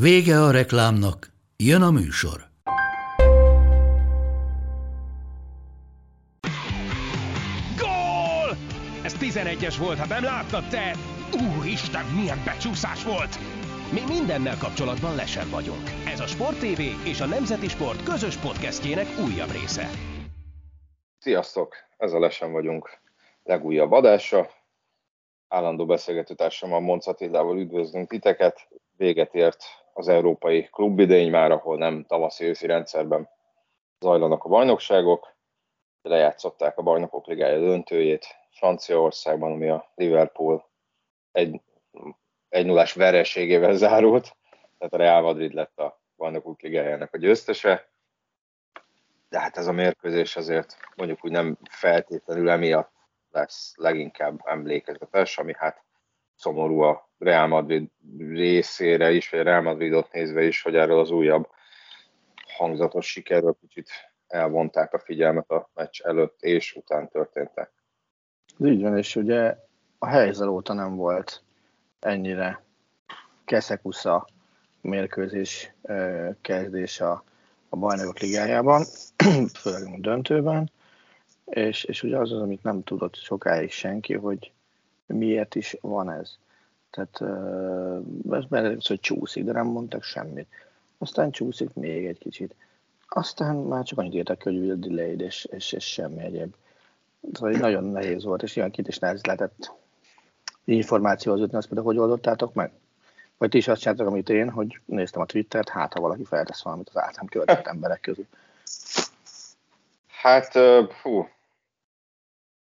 Vége a reklámnak, jön a műsor. Gól! Ez 11-es volt, ha nem láttad te! Úristen, milyen becsúszás volt! Mi mindennel kapcsolatban lesen vagyunk. Ez a Sport TV és a Nemzeti Sport közös podcastjének újabb része. Sziasztok! Ez a Lesen vagyunk legújabb adása. Állandó beszélgetőtársammal Monc Attilával üdvözlünk titeket. Véget ért az európai klubidény már, ahol nem tavaszi őszi rendszerben zajlanak a bajnokságok. Lejátszották a bajnokok ligája döntőjét Franciaországban, ami a Liverpool egy, egy nullás vereségével zárult, tehát a Real Madrid lett a bajnokok ligájának a győztese. De hát ez a mérkőzés azért mondjuk úgy nem feltétlenül emiatt lesz leginkább emlékezetes, ami hát szomorú a Real Madrid részére is, vagy Real Madridot nézve is, hogy erről az újabb hangzatos sikerről kicsit elvonták a figyelmet a meccs előtt és után történtek. Így van, és ugye a helyzet óta nem volt ennyire keszekusza mérkőzés kezdés a, a bajnokok ligájában, főleg a döntőben, és, és ugye az az, amit nem tudott sokáig senki, hogy miért is van ez. Tehát ez mert hogy csúszik, de nem mondtak semmit. Aztán csúszik még egy kicsit. Aztán már csak annyit értek, hogy will delayed, és, és, és semmi egyéb. Szóval nagyon nehéz volt, és ilyen kit is nehéz lehetett információhoz jutni, azt például hogy oldottátok meg? Vagy ti is azt csináltak, amit én, hogy néztem a Twittert, hát ha valaki feltesz valamit az általam követett emberek közül. Hát, fú,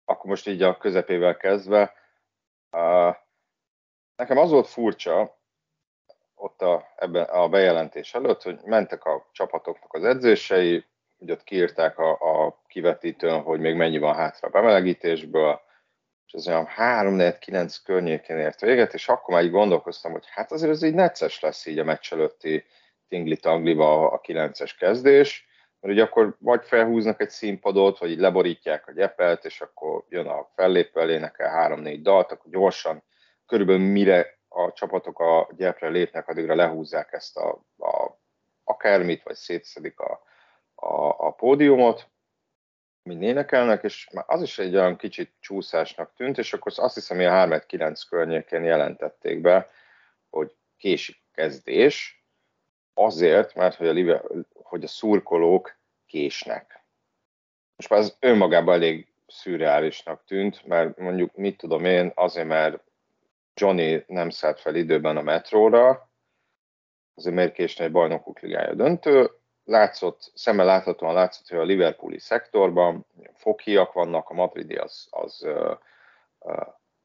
akkor most így a közepével kezdve, Nekem az volt furcsa ott a, ebben a bejelentés előtt, hogy mentek a csapatoknak az edzései, hogy ott kiírták a, a kivetítőn, hogy még mennyi van hátra a bemelegítésből, és az olyan 3-4-9 környékén ért véget, és akkor már így gondolkoztam, hogy hát azért ez így necces lesz így a meccs előtti tingli-tangliba a 9-es kezdés, mert ugye akkor vagy felhúznak egy színpadot, vagy így leborítják a gyepelt, és akkor jön a fellépő elénekel 3-4 dalt, akkor gyorsan körülbelül mire a csapatok a gyepre lépnek, addigra lehúzzák ezt a, a akármit, vagy szétszedik a, a, a pódiumot, mind énekelnek, és már az is egy olyan kicsit csúszásnak tűnt, és akkor azt hiszem, hogy a 3-9 környékén jelentették be, hogy késik kezdés, azért, mert hogy a, hogy a szurkolók késnek. Most már ez önmagában elég szürreálisnak tűnt, mert mondjuk mit tudom én, azért, mert Johnny nem szállt fel időben a metróra, késne egy bajnokok ligája döntő. Látszott, szemmel láthatóan látszott, hogy a Liverpooli szektorban foghiak vannak, a Madridi az, az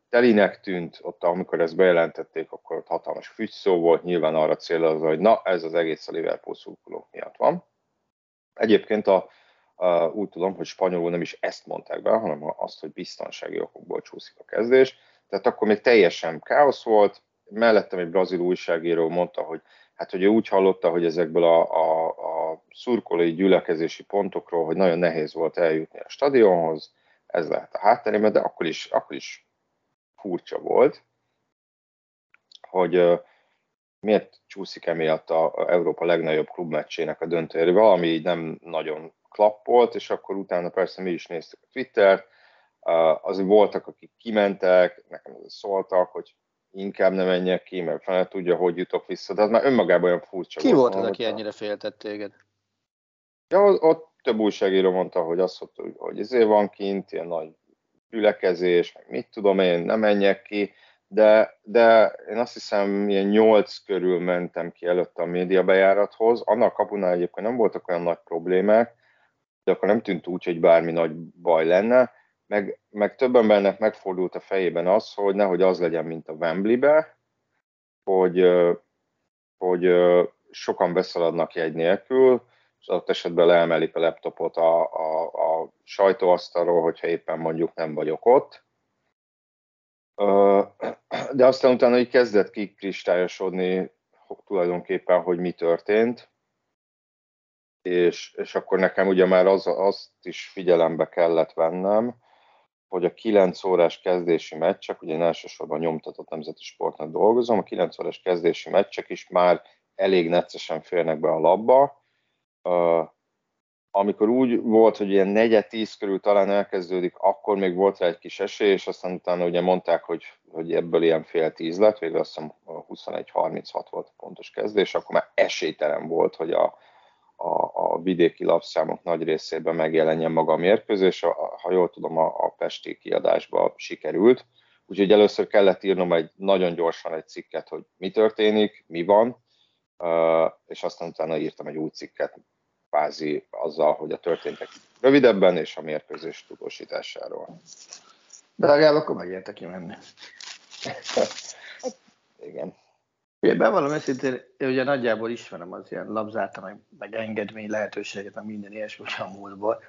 telinek tűnt, ott amikor ezt bejelentették, akkor ott hatalmas fügyszó volt, nyilván arra célozva, hogy na, ez az egész a Liverpool szurkolók miatt van. Egyébként a, a, úgy tudom, hogy spanyolul nem is ezt mondták be, hanem azt, hogy biztonsági okokból csúszik a kezdés tehát akkor még teljesen káosz volt. Mellettem egy brazil újságíró mondta, hogy hát hogy ő úgy hallotta, hogy ezekből a, a, a szurkolói gyülekezési pontokról, hogy nagyon nehéz volt eljutni a stadionhoz, ez lehet a hátterében, de akkor is, akkor is furcsa volt, hogy uh, miért csúszik emiatt a, a Európa legnagyobb klubmeccsének a döntőjére. Valami így nem nagyon klappolt, és akkor utána persze mi is néztük a Twittert, azért voltak, akik kimentek, nekem szóltak, hogy inkább ne menjek ki, mert fel tudja, hogy jutok vissza, de az már önmagában olyan furcsa Ki volt az, aki ennyire féltett téged? Ja, ott több újságíró mondta, hogy azt mondta, hogy, hogy ezért van kint, ilyen nagy gyülekezés, meg mit tudom én, nem menjek ki, de, de én azt hiszem, ilyen nyolc körül mentem ki előtte a médiabejárathoz. Annak kapunál egyébként nem voltak olyan nagy problémák, de akkor nem tűnt úgy, hogy bármi nagy baj lenne meg, meg több embernek megfordult a fejében az, hogy nehogy az legyen, mint a Wembley-be, hogy, hogy sokan beszaladnak jegy nélkül, és adott esetben leemelik a laptopot a, a, a sajtóasztalról, hogyha éppen mondjuk nem vagyok ott. De aztán utána így kezdett kikristályosodni tulajdonképpen, hogy mi történt, és, és akkor nekem ugye már az, azt is figyelembe kellett vennem, hogy a 9 órás kezdési meccsek, ugye én elsősorban nyomtatott nemzeti sportnak dolgozom, a 9 órás kezdési meccsek is már elég neccesen férnek be a labba. Uh, amikor úgy volt, hogy ilyen negyed tíz körül talán elkezdődik, akkor még volt rá egy kis esély, és aztán utána ugye mondták, hogy, hogy ebből ilyen fél tíz lett, végül azt hiszem 21-36 volt a pontos kezdés, akkor már esélytelen volt, hogy a, a, a vidéki lapszámok nagy részében megjelenjen maga a mérkőzés, ha jól tudom, a, a pesti kiadásba sikerült. Úgyhogy először kellett írnom egy nagyon gyorsan egy cikket, hogy mi történik, mi van, és aztán utána írtam egy új cikket, kvázi azzal, hogy a történtek rövidebben, és a mérkőzés tudósításáról. De legalább akkor megérte kimenni. Igen. Ugye bevallom őszintén, én ugye nagyjából ismerem az ilyen labzárta, meg, meg engedmény lehetőséget, meg minden ilyesmi a múltból.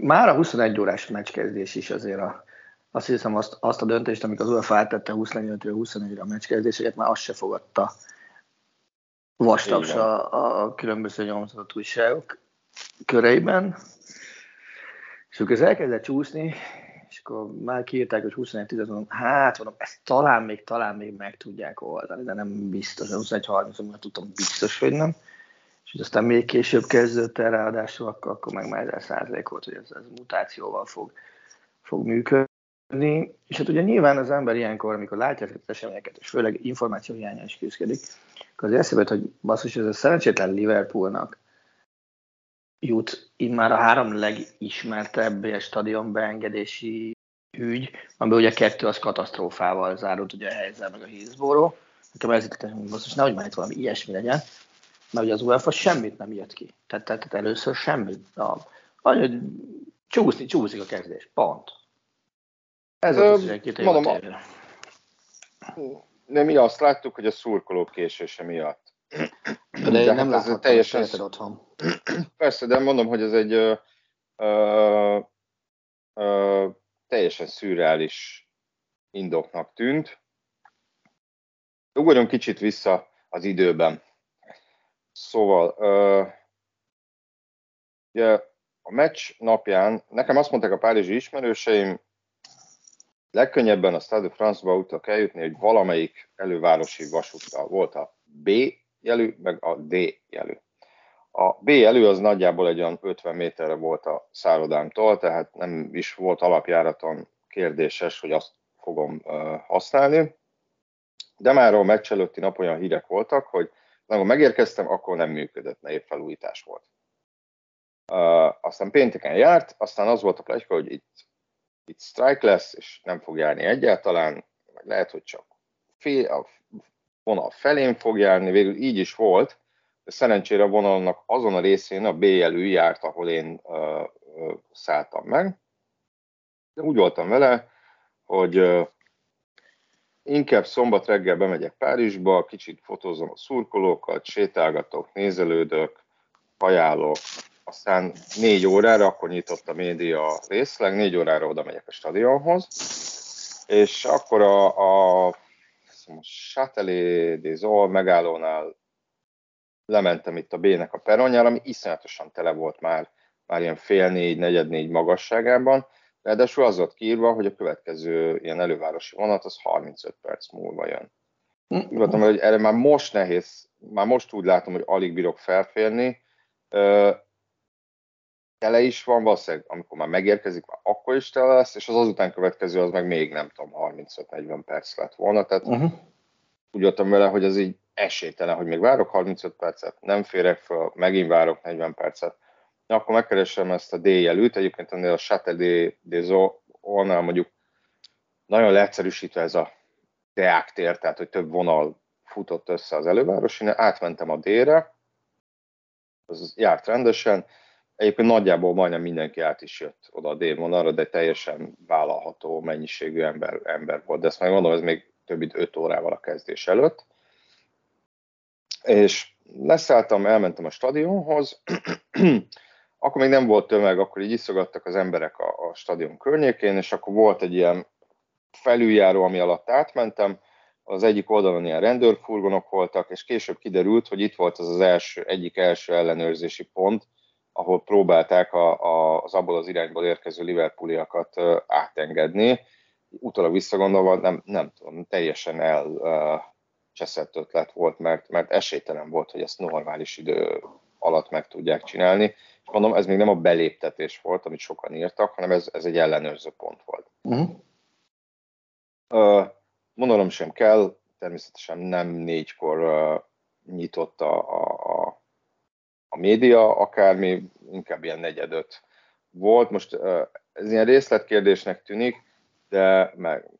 Már a 21 órás meccskezdés is azért a, azt hiszem azt, azt a döntést, amikor az UEFA áttette 24-21-re a meccskezdéseket, már azt se fogadta vastags a, a különböző nyomtatott újságok köreiben. És akkor ez elkezdett csúszni, akkor már kiírták, hogy 21 10 mondom, hát mondom, ezt talán még, talán még meg tudják oldani, de nem biztos, 21 30 mert tudtam biztos, hogy nem. És aztán még később kezdődött el ráadásul, akkor, akkor meg már ezer százalék volt, hogy ez, ez mutációval fog, fog működni. És hát ugye nyilván az ember ilyenkor, amikor látja ezeket az eseményeket, és főleg információ hiánya is küzdik, akkor az eszébe hogy basszus, ez a szerencsétlen Liverpoolnak jut immár a három legismertebb stadion beengedési ügy, amiben ugye kettő az katasztrófával zárult, ugye a helyzet meg a Hillsborough. Nekem ez itt most nehogy már itt valami ilyesmi legyen, mert ugye az UEFA semmit nem jött ki. Tehát, tehát, tehát először semmit. A, hogy csúszni, csúszik a kezdés. Pont. Ez Ö, az, hogy mondom, a... De mi azt láttuk, hogy a szurkolók késése miatt de, de nem hát ez teljesen otthon. Persze, de mondom, hogy ez egy ö, ö, ö, teljesen szürreális indoknak tűnt. Ugorjunk kicsit vissza az időben. Szóval, ö, ugye a meccs napján, nekem azt mondták a párizsi ismerőseim, legkönnyebben a Stade de France-ba tudtak eljutni, hogy valamelyik elővárosi vasúttal volt a B jelű, meg a D jelű. A B jelű az nagyjából egy olyan 50 méterre volt a szállodámtól, tehát nem is volt alapjáraton kérdéses, hogy azt fogom használni. De már a meccs előtti nap olyan hírek voltak, hogy amikor megérkeztem, akkor nem működött, mert épp felújítás volt. Aztán pénteken járt, aztán az volt a plegyka, hogy itt, itt strike lesz, és nem fog járni egyáltalán, vagy lehet, hogy csak fél, a vonal felén fog járni, végül így is volt, szerencsére a vonalnak azon a részén a B jelű járt, ahol én uh, uh, szálltam meg. De úgy voltam vele, hogy uh, inkább szombat reggel bemegyek Párizsba, kicsit fotózom a szurkolókat, sétálgatok, nézelődök, ajánlok, aztán négy órára, akkor nyitott a média részleg, négy órára oda megyek a stadionhoz, és akkor a, a Châtelet des Ol megállónál lementem itt a B-nek a peronjára, ami iszonyatosan tele volt már, már ilyen fél négy, negyed négy magasságában, ráadásul az volt kiírva, hogy a következő ilyen elővárosi vonat az 35 perc múlva jön. Gondoltam, hogy erre már most nehéz, már most úgy látom, hogy alig bírok felférni. Tele is van, valószínűleg amikor már megérkezik, már akkor is tele lesz, és az azután következő az meg még nem tudom, 35-40 perc lett volna, tehát uh-huh. úgy jöttem vele, hogy ez így esélytelen, hogy még várok 35 percet, nem férek föl, megint várok 40 percet, Na, akkor megkeresem ezt a D jelűt, egyébként ennél a Châtelet des Eaux-nál mondjuk nagyon leegyszerűsítve ez a Deák tér, tehát hogy több vonal futott össze az elővárosin, átmentem a D-re, az járt rendesen, Egyébként nagyjából majdnem mindenki át is jött oda a délvonalra, de teljesen vállalható mennyiségű ember, ember volt. De ezt meg mondom, ez még több mint 5 órával a kezdés előtt. És leszálltam, elmentem a stadionhoz, akkor még nem volt tömeg, akkor így iszogattak az emberek a, a stadion környékén, és akkor volt egy ilyen felüljáró, ami alatt átmentem, az egyik oldalon ilyen rendőrfurgonok voltak, és később kiderült, hogy itt volt az az első, egyik első ellenőrzési pont, ahol próbálták a, a, az abból az irányból érkező Liverpooliakat átengedni. Utólag visszagondolva nem, nem tudom, teljesen elcseszett ötlet volt, mert, mert esélytelen volt, hogy ezt normális idő alatt meg tudják csinálni. És mondom, ez még nem a beléptetés volt, amit sokan írtak, hanem ez, ez egy ellenőrző pont volt. Uh-huh. Uh, mondanom sem kell, természetesen nem négykor uh, nyitott a, a, a a média, akármi, inkább ilyen negyedöt volt. Most ez ilyen részletkérdésnek tűnik, de, meg,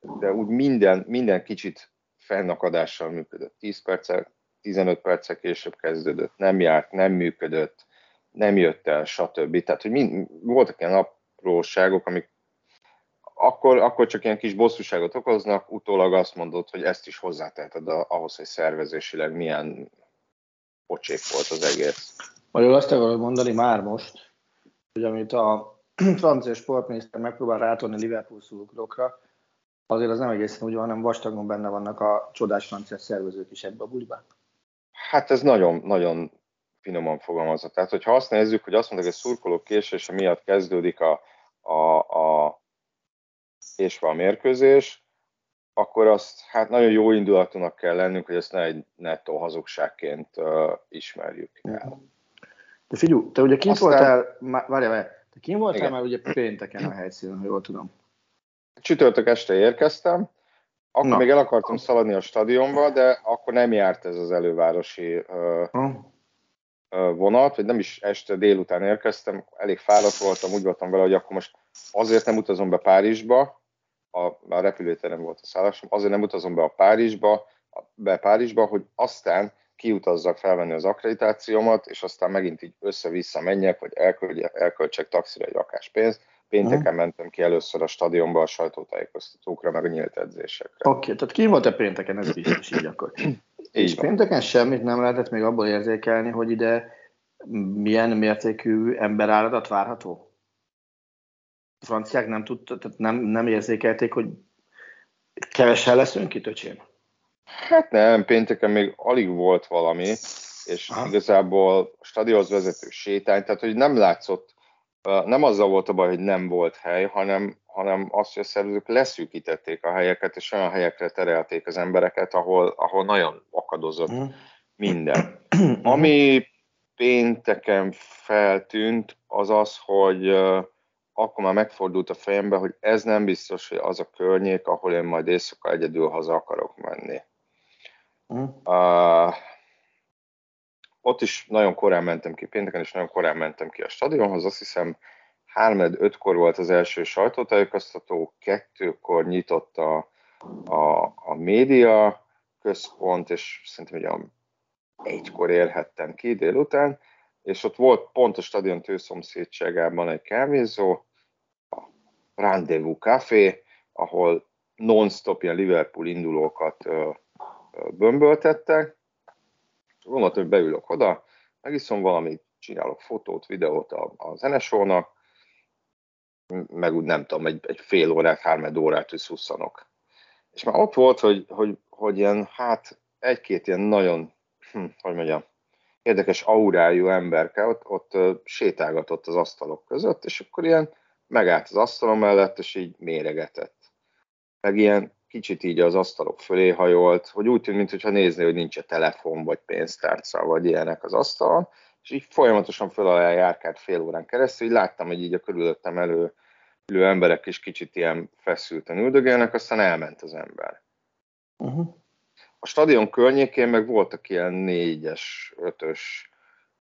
de úgy minden, minden kicsit fennakadással működött. 10 perccel, 15 perccel később kezdődött, nem járt, nem működött, nem jött el, stb. Tehát, hogy mind, voltak ilyen apróságok, amik akkor, akkor csak ilyen kis bosszúságot okoznak, utólag azt mondod, hogy ezt is hozzáteheted ahhoz, hogy szervezésileg milyen pocsék volt az egész. Magyarul azt akarod mondani már most, hogy amit a francia sportminiszter megpróbál rátolni Liverpool szurkolókra, azért az nem egészen úgy van, hanem vastagon benne vannak a csodás francia szervezők is ebbe a buliba. Hát ez nagyon, nagyon finoman fogalmazott. Tehát, hogyha azt nézzük, hogy azt mondják, hogy szurkolók késése miatt kezdődik a, a, a késve a mérkőzés, akkor azt hát nagyon jó indulatúnak kell lennünk, hogy ezt ne egy nettó hazugságként uh, ismerjük el. De figyelj, te ugye kint Aztán... voltál, várjál, várjál, te kint voltál Igen. már ugye pénteken a helyszínen, ha jól tudom. Csütörtök este érkeztem, akkor Na. még el akartam szaladni a stadionba, de akkor nem járt ez az elővárosi uh, uh, vonat, vagy nem is este délután érkeztem, elég fáradt voltam, úgy voltam vele, hogy akkor most azért nem utazom be Párizsba, a, a repülőteren volt a szállásom, azért nem utazom be a Párizsba, be Párizsba, hogy aztán kiutazzak felvenni az akkreditációmat, és aztán megint így össze-vissza menjek, vagy elköltsek taxira egy pénzt. Pénteken uh-huh. mentem ki először a stadionba a sajtótájékoztatókra, meg a nyílt edzésekre. Oké, okay, tehát ki volt-e pénteken, ez biztos így akkor. így és van. pénteken semmit nem lehetett még abból érzékelni, hogy ide milyen mértékű emberáradat várható? A franciák nem, tudta, tehát nem, nem érzékelték, hogy kevesen leszünk itt, öcsém? Hát nem, pénteken még alig volt valami, és Aha. igazából a stadionhoz vezető sétány, tehát hogy nem látszott, nem azzal volt a baj, hogy nem volt hely, hanem, hanem azt, hogy a szervezők leszűkítették a helyeket, és olyan helyekre terelték az embereket, ahol, ahol nagyon akadozott mm. minden. Ami pénteken feltűnt, az az, hogy akkor már megfordult a fejembe, hogy ez nem biztos, hogy az a környék, ahol én majd éjszaka egyedül haza akarok menni. Uh, ott is nagyon korán mentem ki, pénteken is nagyon korán mentem ki a stadionhoz, azt hiszem 3-5-kor volt az első sajtótájékoztató, kettőkor nyitott a, a, a média központ, és szerintem ugye egykor érhettem ki délután, és ott volt pont a stadion tőszomszédságában egy kávézó, a Rendezvous Café, ahol non-stop ilyen Liverpool indulókat bömböltettek. Gondoltam, hogy beülök oda, megiszom valamit, csinálok fotót, videót a, a zenesónak, meg úgy nem tudom, egy, egy fél órát, három órát visszusszanok. És már ott volt, hogy, hogy, hogy ilyen, hát egy-két ilyen nagyon, hm, hogy mondjam, érdekes aurájú emberke ott, ott sétálgatott az asztalok között, és akkor ilyen megállt az asztalon mellett, és így méregetett. Meg ilyen kicsit így az asztalok fölé hajolt, hogy úgy tűnt, mintha nézné, hogy nincs a telefon, vagy pénztárca, vagy ilyenek az asztalon, és így folyamatosan föl alá járkált fél órán keresztül, így láttam, hogy így a körülöttem elő ülő emberek is kicsit ilyen feszülten üldögélnek, aztán elment az ember. Uh-huh. A stadion környékén meg voltak ilyen négyes, ötös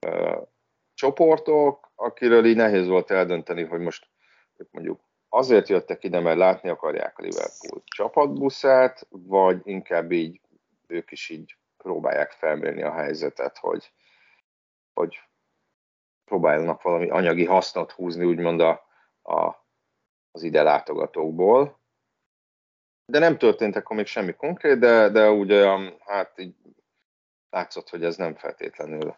uh, csoportok, akiről így nehéz volt eldönteni, hogy most ők mondjuk azért jöttek ide, mert látni akarják a Liverpool csapatbuszát, vagy inkább így ők is így próbálják felmérni a helyzetet, hogy, hogy próbálnak valami anyagi hasznot húzni, úgymond a, a, az ide látogatókból de nem történt akkor még semmi konkrét, de, de úgy olyan, hát így látszott, hogy ez nem feltétlenül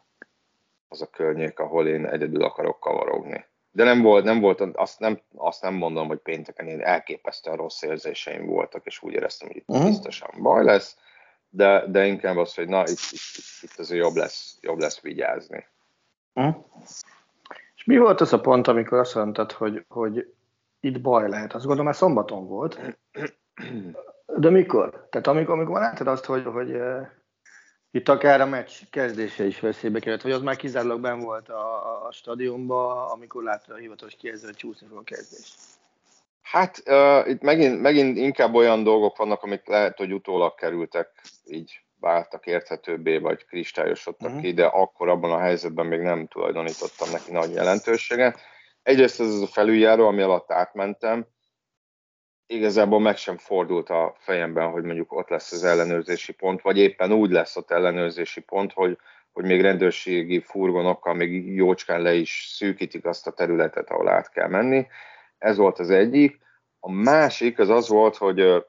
az a környék, ahol én egyedül akarok kavarogni. De nem volt, nem volt azt, nem, azt nem mondom, hogy pénteken én elképesztően rossz érzéseim voltak, és úgy éreztem, hogy itt uh-huh. biztosan baj lesz, de, de inkább az, hogy na, itt, itt, itt azért jobb lesz, jobb lesz vigyázni. Uh-huh. És mi volt az a pont, amikor azt mondtad, hogy, hogy itt baj lehet? Azt gondolom, már szombaton volt. De mikor? Tehát amikor, amikor láttad azt, hogy, hogy uh, itt akár a meccs kezdése is veszélybe került, vagy az már kizárólag ben volt a, a stadionban, amikor látta a hivatalos kijelző, hogy csúszni fog a kezdés? Hát uh, itt megint, megint inkább olyan dolgok vannak, amik lehet, hogy utólag kerültek, így váltak érthetőbbé, vagy kristályosodtak uh-huh. ki, de akkor abban a helyzetben még nem tulajdonítottam neki nagy jelentőséget. Egyrészt ez az a felüljáró, ami alatt átmentem, igazából meg sem fordult a fejemben, hogy mondjuk ott lesz az ellenőrzési pont, vagy éppen úgy lesz ott ellenőrzési pont, hogy, hogy még rendőrségi furgonokkal még jócskán le is szűkítik azt a területet, ahol át kell menni. Ez volt az egyik. A másik az az volt, hogy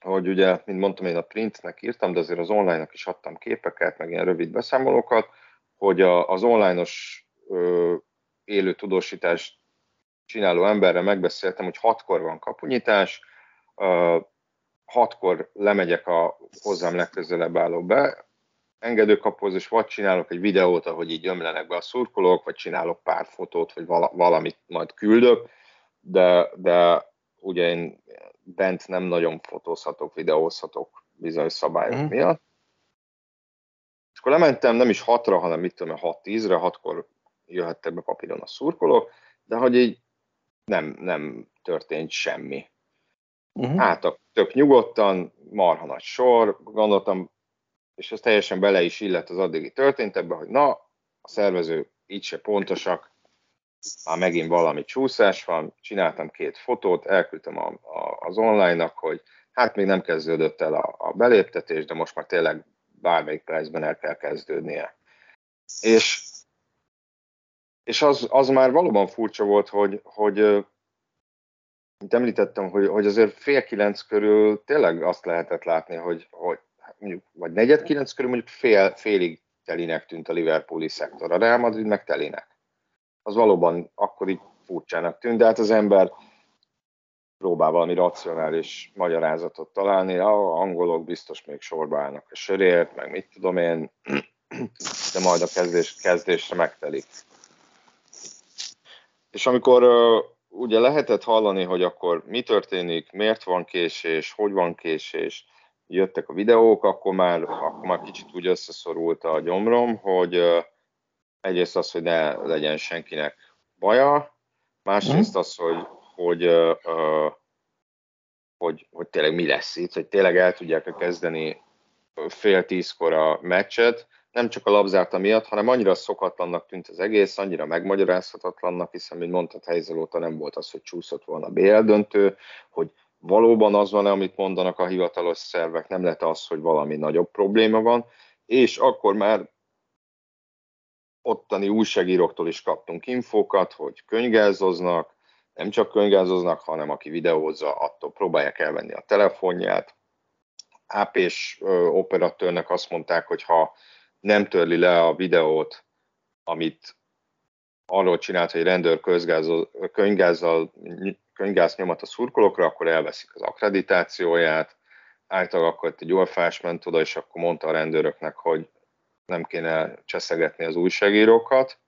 hogy ugye, mint mondtam, én a printnek írtam, de azért az online-nak is adtam képeket, meg ilyen rövid beszámolókat, hogy a, az online-os ö, élő tudósítást csináló emberrel megbeszéltem, hogy hatkor van kapunyítás, hatkor lemegyek a hozzám legközelebb álló be, engedőkapuhoz, és vagy csinálok egy videót, ahogy így ömlenek be a szurkolók, vagy csinálok pár fotót, vagy valamit majd küldök, de, de ugye én bent nem nagyon fotózhatok, videózhatok bizonyos szabályok mm. miatt. És akkor lementem nem is hatra, hanem mit tudom, hat tízre, hatkor jöhettek be papíron a szurkolók, de hogy így nem, nem történt semmi. Uh-huh. Álltak tök nyugodtan, marha nagy sor, gondoltam, és ez teljesen bele is illett az addigi történtekbe, hogy na, a szervező így se pontosak, már megint valami csúszás van, csináltam két fotót, elküldtem a, a, az online-nak, hogy hát még nem kezdődött el a, a beléptetés, de most már tényleg bármelyik percben el kell kezdődnie. És és az, az már valóban furcsa volt, hogy, hogy mint említettem, hogy, hogy azért fél kilenc körül tényleg azt lehetett látni, hogy, hogy mondjuk, vagy negyed kilenc körül mondjuk fél, félig telinek tűnt a Liverpooli szektor, a Real Madrid meg telinek. Az valóban akkor így furcsának tűnt, de hát az ember próbál valami racionális magyarázatot találni, a angolok biztos még sorba állnak a sörért, meg mit tudom én, de majd a kezdés, kezdésre megtelik. És amikor ugye lehetett hallani, hogy akkor mi történik, miért van késés, hogy van késés, jöttek a videók, akkor már, akkor már kicsit úgy összeszorult a gyomrom, hogy egyrészt az, hogy ne legyen senkinek baja, másrészt az, hogy, hogy, uh, hogy, hogy tényleg mi lesz itt, hogy tényleg el tudják kezdeni fél tízkor a meccset, nem csak a labzárta miatt, hanem annyira szokatlannak tűnt az egész, annyira megmagyarázhatatlannak, hiszen, mint mondtad, helyzel óta nem volt az, hogy csúszott volna BL döntő, hogy valóban az van amit mondanak a hivatalos szervek, nem lett az, hogy valami nagyobb probléma van, és akkor már ottani újságíróktól is kaptunk infókat, hogy könygázoznak, nem csak könygázoznak, hanem aki videózza, attól próbálják elvenni a telefonját. AP-s operatőrnek azt mondták, hogy ha nem törli le a videót, amit arról csinált, hogy rendőr könygázzal, könygáz nyomat a szurkolókra, akkor elveszik az akkreditációját, általában akkor egy olfás ment oda, és akkor mondta a rendőröknek, hogy nem kéne cseszegetni az újságírókat.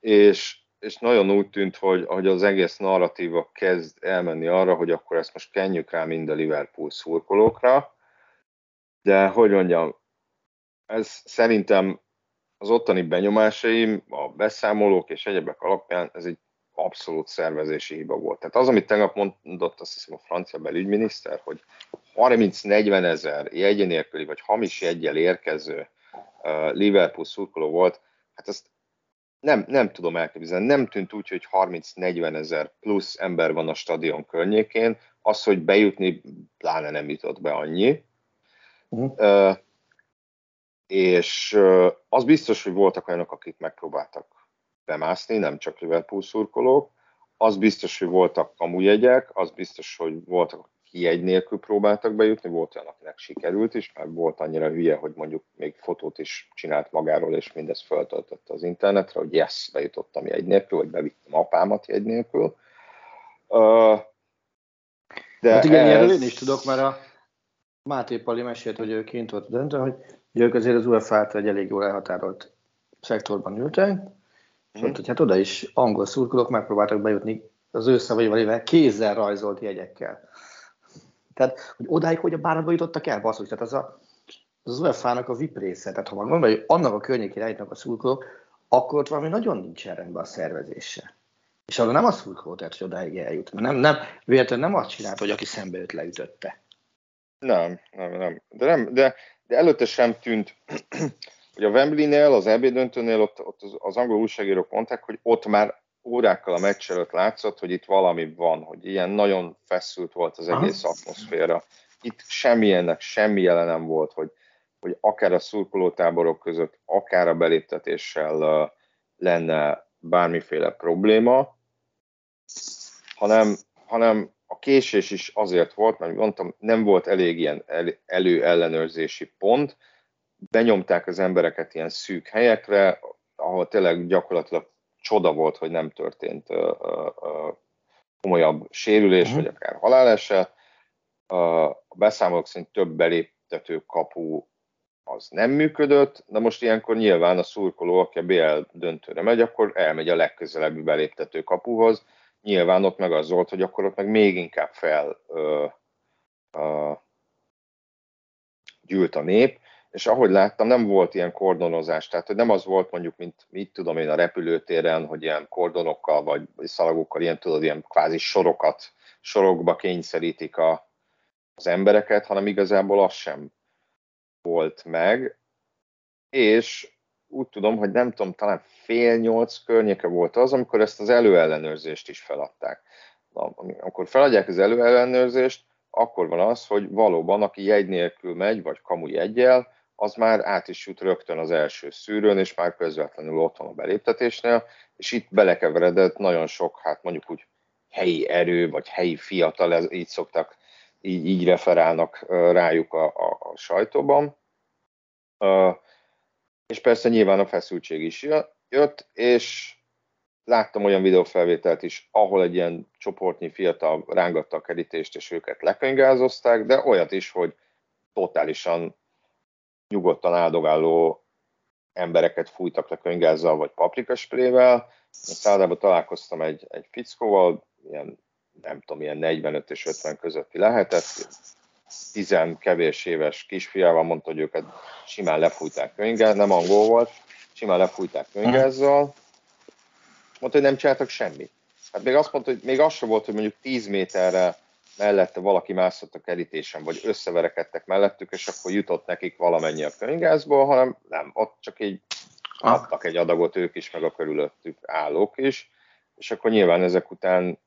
És, és nagyon úgy tűnt, hogy, hogy az egész narratíva kezd elmenni arra, hogy akkor ezt most kenjük rá mind a Liverpool szurkolókra, de hogy mondjam, ez szerintem az ottani benyomásaim, a beszámolók és egyebek alapján ez egy abszolút szervezési hiba volt. Tehát az, amit tegnap mondott, azt hiszem a francia belügyminiszter, hogy 30-40 ezer jegy nélküli vagy hamis jegyel érkező Liverpool szurkoló volt, hát ezt nem, nem tudom elképzelni. Nem tűnt úgy, hogy 30-40 ezer plusz ember van a stadion környékén. Az, hogy bejutni, pláne nem jutott be annyi. Uh-huh. És az biztos, hogy voltak olyanok, akik megpróbáltak bemászni, nem csak Liverpool szurkolók, az biztos, hogy voltak kamujegyek, az biztos, hogy voltak, akik egy nélkül próbáltak bejutni, volt olyan, akinek sikerült is, mert volt annyira hülye, hogy mondjuk még fotót is csinált magáról, és mindezt feltöltötte az internetre, hogy yes, bejutottam egy nélkül, vagy bevittem apámat egy nélkül. de hát igen, ez... én is tudok, mert a Máté Pali mesélt, hogy ő kint volt döntő, hogy ők azért az UEFA által egy elég jól elhatárolt szektorban ültek, és mm. ott, hogy hát oda is angol szurkolók megpróbáltak bejutni az ő szavaival, kézzel rajzolt jegyekkel. Tehát, hogy odáig, hogy a bárba jutottak el, basszus, tehát az a, az UEFA-nak a VIP része, tehát ha van hogy annak a környékén eljutnak a szurkolók, akkor ott valami nagyon nincs rendben a szervezése. És arra nem a szurkoló tehát, hogy odáig eljut. Mert nem, nem, véletlenül nem azt csinált, hogy aki szembe jött, leütötte. Nem, nem, nem. De, nem, de, de előtte sem tűnt, hogy a Wembley-nél, az EB döntőnél ott, ott az, az angol újságírók mondták, hogy ott már órákkal a meccs előtt látszott, hogy itt valami van, hogy ilyen nagyon feszült volt az egész Aha. atmoszféra. Itt semmilyennek semmi jele nem volt, hogy, hogy akár a szurkolótáborok között, akár a beléptetéssel uh, lenne bármiféle probléma, hanem, hanem a késés is azért volt, mert mondtam, nem volt elég ilyen el, előellenőrzési pont, benyomták az embereket ilyen szűk helyekre, ahol tényleg gyakorlatilag csoda volt, hogy nem történt uh, uh, komolyabb sérülés, uh-huh. vagy akár haláleset. A beszámolók szerint több beléptető kapu az nem működött, de most ilyenkor nyilván a szurkoló, aki a BL döntőre megy, akkor elmegy a legközelebbi beléptető kapuhoz. Nyilván ott meg az volt, hogy akkor ott meg még inkább fel uh, uh, gyűlt a nép, és ahogy láttam, nem volt ilyen kordonozás, tehát hogy nem az volt mondjuk, mint mit tudom én a repülőtéren, hogy ilyen kordonokkal vagy szalagokkal, ilyen tudod, ilyen kvázi sorokat, sorokba kényszerítik a, az embereket, hanem igazából az sem volt meg, és úgy tudom, hogy nem tudom, talán fél nyolc környéke volt az, amikor ezt az előellenőrzést is feladták. Na, amikor feladják az előellenőrzést, akkor van az, hogy valóban, aki jegy nélkül megy, vagy kamu jegyel, az már át is jut rögtön az első szűrőn, és már közvetlenül ott van a beléptetésnél, és itt belekeveredett nagyon sok, hát mondjuk úgy helyi erő, vagy helyi fiatal, ez, így szoktak, így, így referálnak rájuk a, a, a sajtóban. És persze nyilván a feszültség is jött, és láttam olyan videófelvételt is, ahol egy ilyen csoportnyi fiatal rángatta a kerítést, és őket lekönyvgázozták, de olyat is, hogy totálisan nyugodtan áldogáló embereket fújtak le könygázzal vagy paprikasprével. Szállodában találkoztam egy, egy fickóval, ilyen, nem tudom, ilyen 45 és 50 közötti lehetett, tizen kevés éves kisfiával mondta, hogy őket simán lefújták könygázzal, nem angol volt, simán lefújták könygázzal, mondta, hogy nem csináltak semmit. Hát még azt mondta, hogy még az sem volt, hogy mondjuk 10 méterre mellette valaki mászott a kerítésen, vagy összeverekedtek mellettük, és akkor jutott nekik valamennyi a könyvgázból, hanem nem, ott csak így adtak egy adagot ők is, meg a körülöttük állók is, és akkor nyilván ezek után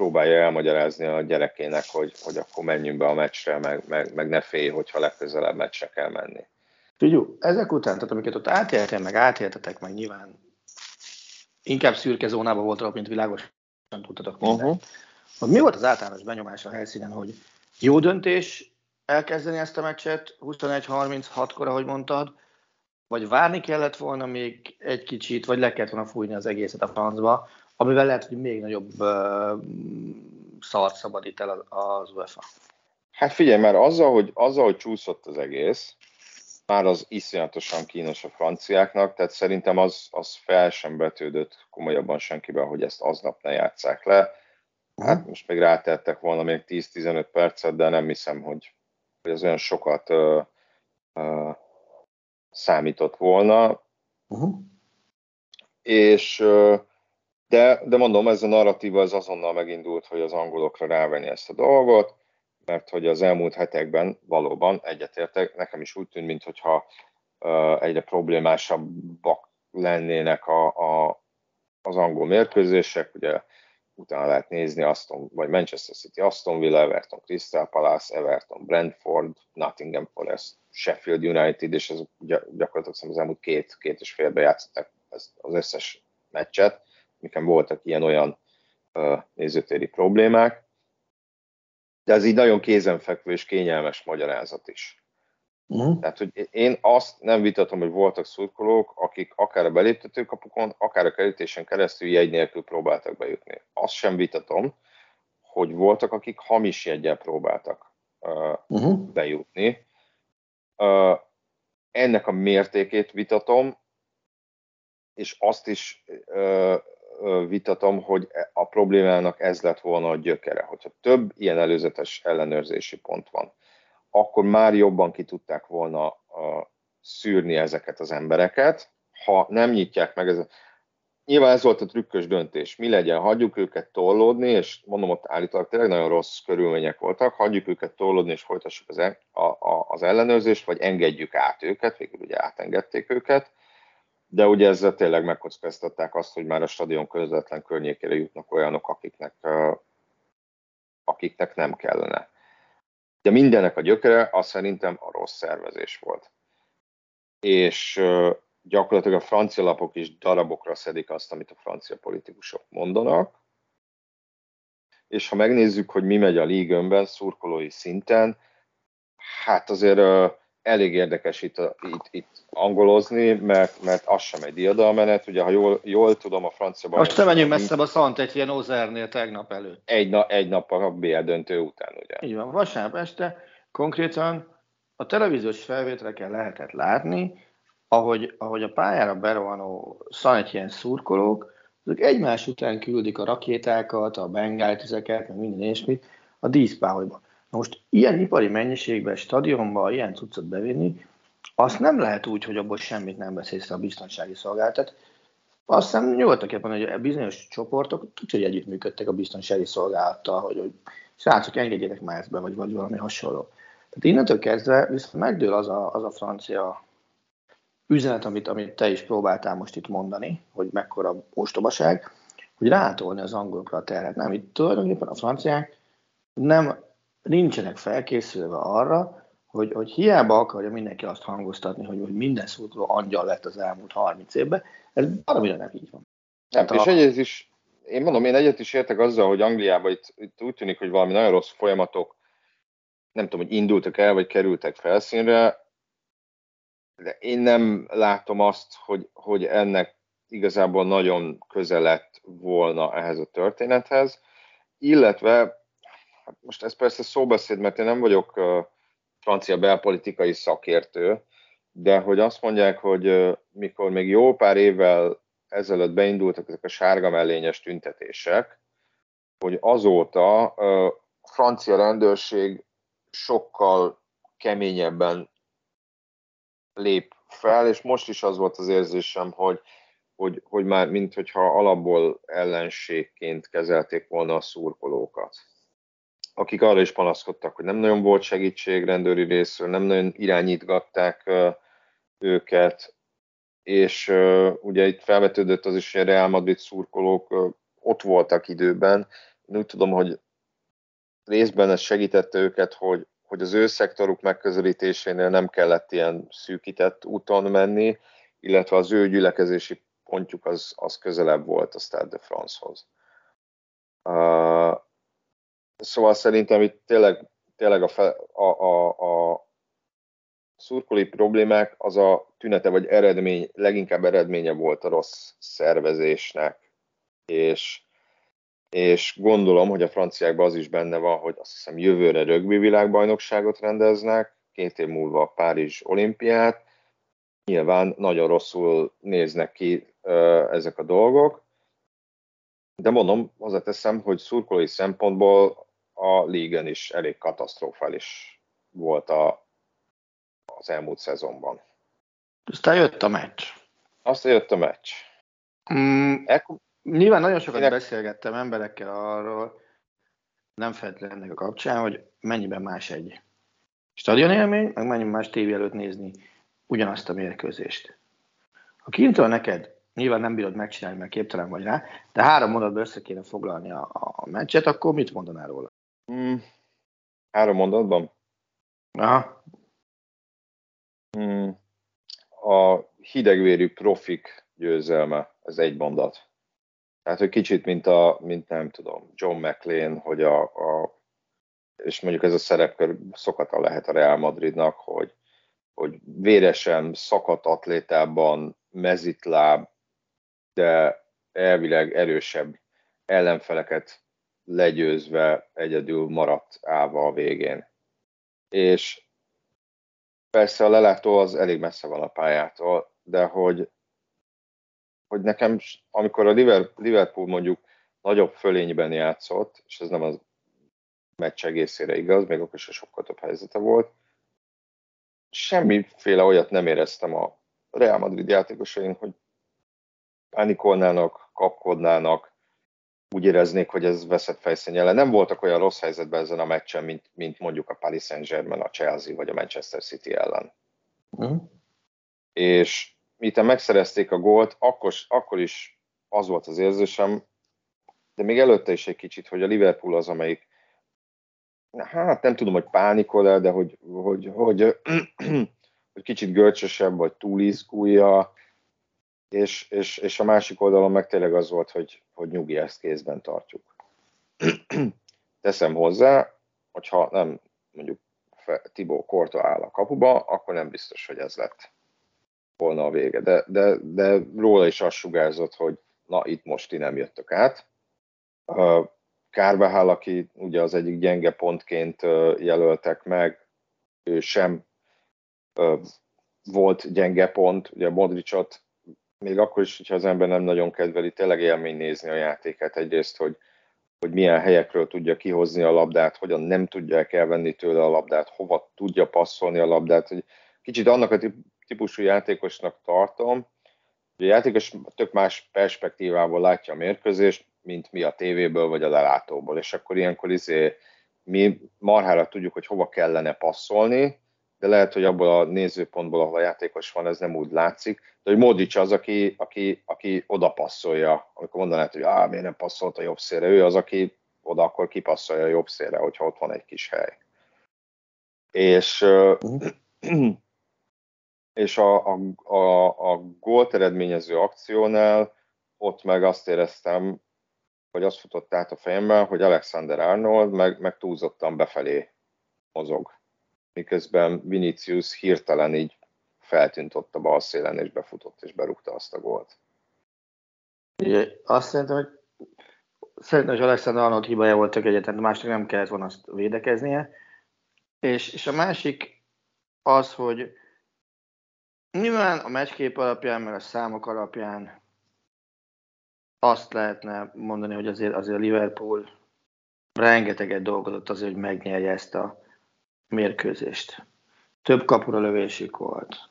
próbálja elmagyarázni a gyerekének, hogy, hogy akkor menjünk be a meccsre, meg, meg, meg ne félj, hogyha legközelebb meccsre kell menni. Figyú, ezek után, tehát amiket ott átéltél, meg átéltetek, meg nyilván inkább szürke zónában voltatok, mint világosan tudtatok mindent. Uh-huh hogy mi volt az általános benyomás a helyszínen, hogy jó döntés elkezdeni ezt a meccset 21-36-kor, ahogy mondtad, vagy várni kellett volna még egy kicsit, vagy le kellett volna fújni az egészet a francba, amivel lehet, hogy még nagyobb szart szabadít el az UEFA. Hát figyelj, mert azzal, hogy, azzal, hogy csúszott az egész, már az iszonyatosan kínos a franciáknak, tehát szerintem az, az fel sem betődött komolyabban senkiben, hogy ezt aznap ne játsszák le. Hát most még rátettek volna még 10-15 percet, de nem hiszem, hogy, hogy ez olyan sokat ö, ö, számított volna. Uh-huh. És ö, de, de mondom, ez a narratíva az azonnal megindult, hogy az angolokra rávenni ezt a dolgot, mert hogy az elmúlt hetekben valóban egyetértek, nekem is úgy tűnt, mintha egyre problémásabbak lennének a, a, az angol mérkőzések, ugye utána lehet nézni Aston, vagy Manchester City, Aston Villa, Everton, Crystal Palace, Everton, Brentford, Nottingham Forest, Sheffield United, és ez gyakorlatilag az elmúlt két, két és félbe játszották az összes meccset, miken voltak ilyen-olyan nézőtéri problémák. De ez így nagyon kézenfekvő és kényelmes magyarázat is. Uh-huh. Tehát, hogy én azt nem vitatom, hogy voltak szurkolók, akik akár a beléptetőkapukon, akár a kerítésen keresztül jegy nélkül próbáltak bejutni. Azt sem vitatom, hogy voltak, akik hamis jegyel próbáltak uh, uh-huh. bejutni. Uh, ennek a mértékét vitatom, és azt is uh, vitatom, hogy a problémának ez lett volna a gyökere. Hogyha több ilyen előzetes ellenőrzési pont van, akkor már jobban ki tudták volna szűrni ezeket az embereket. Ha nem nyitják meg, ez, nyilván ez volt a trükkös döntés. Mi legyen, hagyjuk őket tollódni, és mondom, ott állítólag tényleg nagyon rossz körülmények voltak, hagyjuk őket tollódni, és folytassuk az, e, a, a, az ellenőrzést, vagy engedjük át őket, végül ugye átengedték őket, de ugye ezzel tényleg megkockáztatták azt, hogy már a stadion közvetlen környékére jutnak olyanok, akiknek, akiknek nem kellene. De mindennek a gyökere az szerintem a rossz szervezés volt. És gyakorlatilag a francia lapok is darabokra szedik azt, amit a francia politikusok mondanak. És ha megnézzük, hogy mi megy a ligönben, szurkolói szinten, hát azért elég érdekes itt, itt, itt angolozni, mert, mert az sem egy diadalmenet. Ugye, ha jól, jól tudom, a francia Most te menjünk messzebb a Szant egy ilyen Ozernél tegnap előtt. Egy, na, egy nap a BL döntő után, ugye? Így van, vasárnap este konkrétan a televíziós felvételeken lehetett látni, ahogy, ahogy a pályára berohanó ilyen szurkolók, azok egymás után küldik a rakétákat, a bengáltizeket, meg minden ilyesmit a díszpáholyba. Na most ilyen ipari mennyiségben, stadionba ilyen cuccot bevinni, azt nem lehet úgy, hogy abból semmit nem vesz észre a biztonsági szolgáltat. Azt hiszem nyugodtak ebben, hogy a bizonyos csoportok tudja, hogy együttműködtek a biztonsági szolgálattal, hogy, hogy srácok, engedjétek már ezt be, vagy, vagy valami hasonló. Tehát innentől kezdve viszont megdől az a, az a francia üzenet, amit, amit te is próbáltál most itt mondani, hogy mekkora ostobaság, hogy rátolni az angolokra a terhet. Nem, itt tulajdonképpen a franciák nem nincsenek felkészülve arra, hogy, hogy hiába akarja mindenki azt hangoztatni, hogy, hogy minden szurkoló angyal lett az elmúlt 30 évben, ez valamire nem így van. Nem, hát és a... egyet is, én mondom, én egyet is értek azzal, hogy Angliában itt, itt úgy tűnik, hogy valami nagyon rossz folyamatok, nem tudom, hogy indultak el, vagy kerültek felszínre, de én nem látom azt, hogy, hogy ennek igazából nagyon közel lett volna ehhez a történethez, illetve Hát most ez persze szóbeszéd, mert én nem vagyok francia belpolitikai szakértő, de hogy azt mondják, hogy mikor még jó pár évvel ezelőtt beindultak ezek a sárga mellényes tüntetések, hogy azóta a francia rendőrség sokkal keményebben lép fel, és most is az volt az érzésem, hogy, hogy, hogy már mintha alapból ellenségként kezelték volna a szurkolókat akik arra is panaszkodtak, hogy nem nagyon volt segítség rendőri részről, nem nagyon irányítgatták őket, és ugye itt felvetődött az is, hogy a Real Madrid szurkolók ott voltak időben. Én úgy tudom, hogy részben ez segítette őket, hogy, hogy az ő szektoruk megközelítésénél nem kellett ilyen szűkített úton menni, illetve az ő gyülekezési pontjuk az, az közelebb volt a Stade de France-hoz. Szóval szerintem itt tényleg, tényleg a, fe, a, a, a szurkolói problémák az a tünete vagy eredmény, leginkább eredménye volt a rossz szervezésnek, és, és gondolom, hogy a franciákban az is benne van, hogy azt hiszem jövőre rögbi világbajnokságot rendeznek, két év múlva a Párizs olimpiát, nyilván nagyon rosszul néznek ki ezek a dolgok, de mondom, hozzáteszem, hogy szurkolói szempontból a lígen is elég katasztrofális volt a, az elmúlt szezonban. Aztán jött a meccs. Aztán jött a meccs. Mm, Ekkor... Nyilván nagyon sokat Ének... beszélgettem emberekkel arról, nem feltétlenül ennek a kapcsán, hogy mennyiben más egy stadion élmény, meg mennyiben más tévé előtt nézni ugyanazt a mérkőzést. Ha kintől neked nyilván nem bírod megcsinálni, mert képtelen vagy rá, de három mondatban össze kéne foglalni a, a meccset, akkor mit mondanál róla? Mm, három mondatban? Aha. Mm, a hidegvérű profik győzelme, ez egy mondat. Tehát, hogy kicsit, mint a, mint nem tudom, John McLean, hogy a, a és mondjuk ez a szerepkör szokata lehet a Real Madridnak, hogy, hogy véresen, szakadt atlétában, mezitláb, de elvileg erősebb ellenfeleket legyőzve egyedül maradt állva a végén. És persze a lelátó az elég messze van a pályától, de hogy, hogy nekem, amikor a Liverpool mondjuk nagyobb fölényben játszott, és ez nem az meccs egészére igaz, még akkor is sokkal több helyzete volt, semmiféle olyat nem éreztem a Real Madrid játékosain, hogy pánikolnának, kapkodnának, úgy éreznék, hogy ez veszett fejszény ellen. Nem voltak olyan rossz helyzetben ezen a meccsen, mint, mint mondjuk a Paris Saint-Germain, a Chelsea vagy a Manchester City ellen. Mm. És miután megszerezték a gólt, akkor, akkor is az volt az érzésem, de még előtte is egy kicsit, hogy a Liverpool az, amelyik hát nem tudom, hogy pánikol el, de hogy, hogy, hogy, hogy kicsit görcsösebb, vagy túlizgulja, és, és, és a másik oldalon meg tényleg az volt, hogy, hogy nyugi, ezt kézben tartjuk. Teszem hozzá, hogyha nem mondjuk Tibó Korta áll a kapuba, akkor nem biztos, hogy ez lett volna a vége. De, de, de róla is azt sugárzott, hogy na itt most ti nem jöttök át. Kárbehál, aki ugye az egyik gyenge pontként jelöltek meg, ő sem volt gyenge pont, ugye Modricot még akkor is, hogyha az ember nem nagyon kedveli, tényleg élmény nézni a játékát. Egyrészt, hogy, hogy milyen helyekről tudja kihozni a labdát, hogyan nem tudják elvenni tőle a labdát, hova tudja passzolni a labdát. Hogy kicsit annak a típusú játékosnak tartom, hogy a játékos tök más perspektívából látja a mérkőzést, mint mi a tévéből vagy a lelátóból, és akkor ilyenkor izé, mi marhára tudjuk, hogy hova kellene passzolni, de lehet, hogy abból a nézőpontból, ahol a játékos van, ez nem úgy látszik. De hogy Modric az, aki, aki, aki oda passzolja, amikor mondanád, hogy ah, miért nem passzolt a jobb szélre, ő az, aki oda akkor kipasszolja a jobb szélre, hogyha ott van egy kis hely. És, és a, a, a, a gólt eredményező akciónál ott meg azt éreztem, hogy azt futott át a fejemben, hogy Alexander Arnold meg, meg túlzottan befelé mozog miközben Vinicius hirtelen így feltűnt ott a bal szélen, és befutott, és berúgta azt a gólt. Ugye, azt szerintem, hogy szerintem, hogy Alexander Arnold hibája volt tök egyetlen, a másik nem kellett volna azt védekeznie. És, és a másik az, hogy nyilván a meccskép alapján, meg a számok alapján azt lehetne mondani, hogy azért, azért Liverpool rengeteget dolgozott azért, hogy megnyerje ezt a, mérkőzést. Több kapura lövésük volt.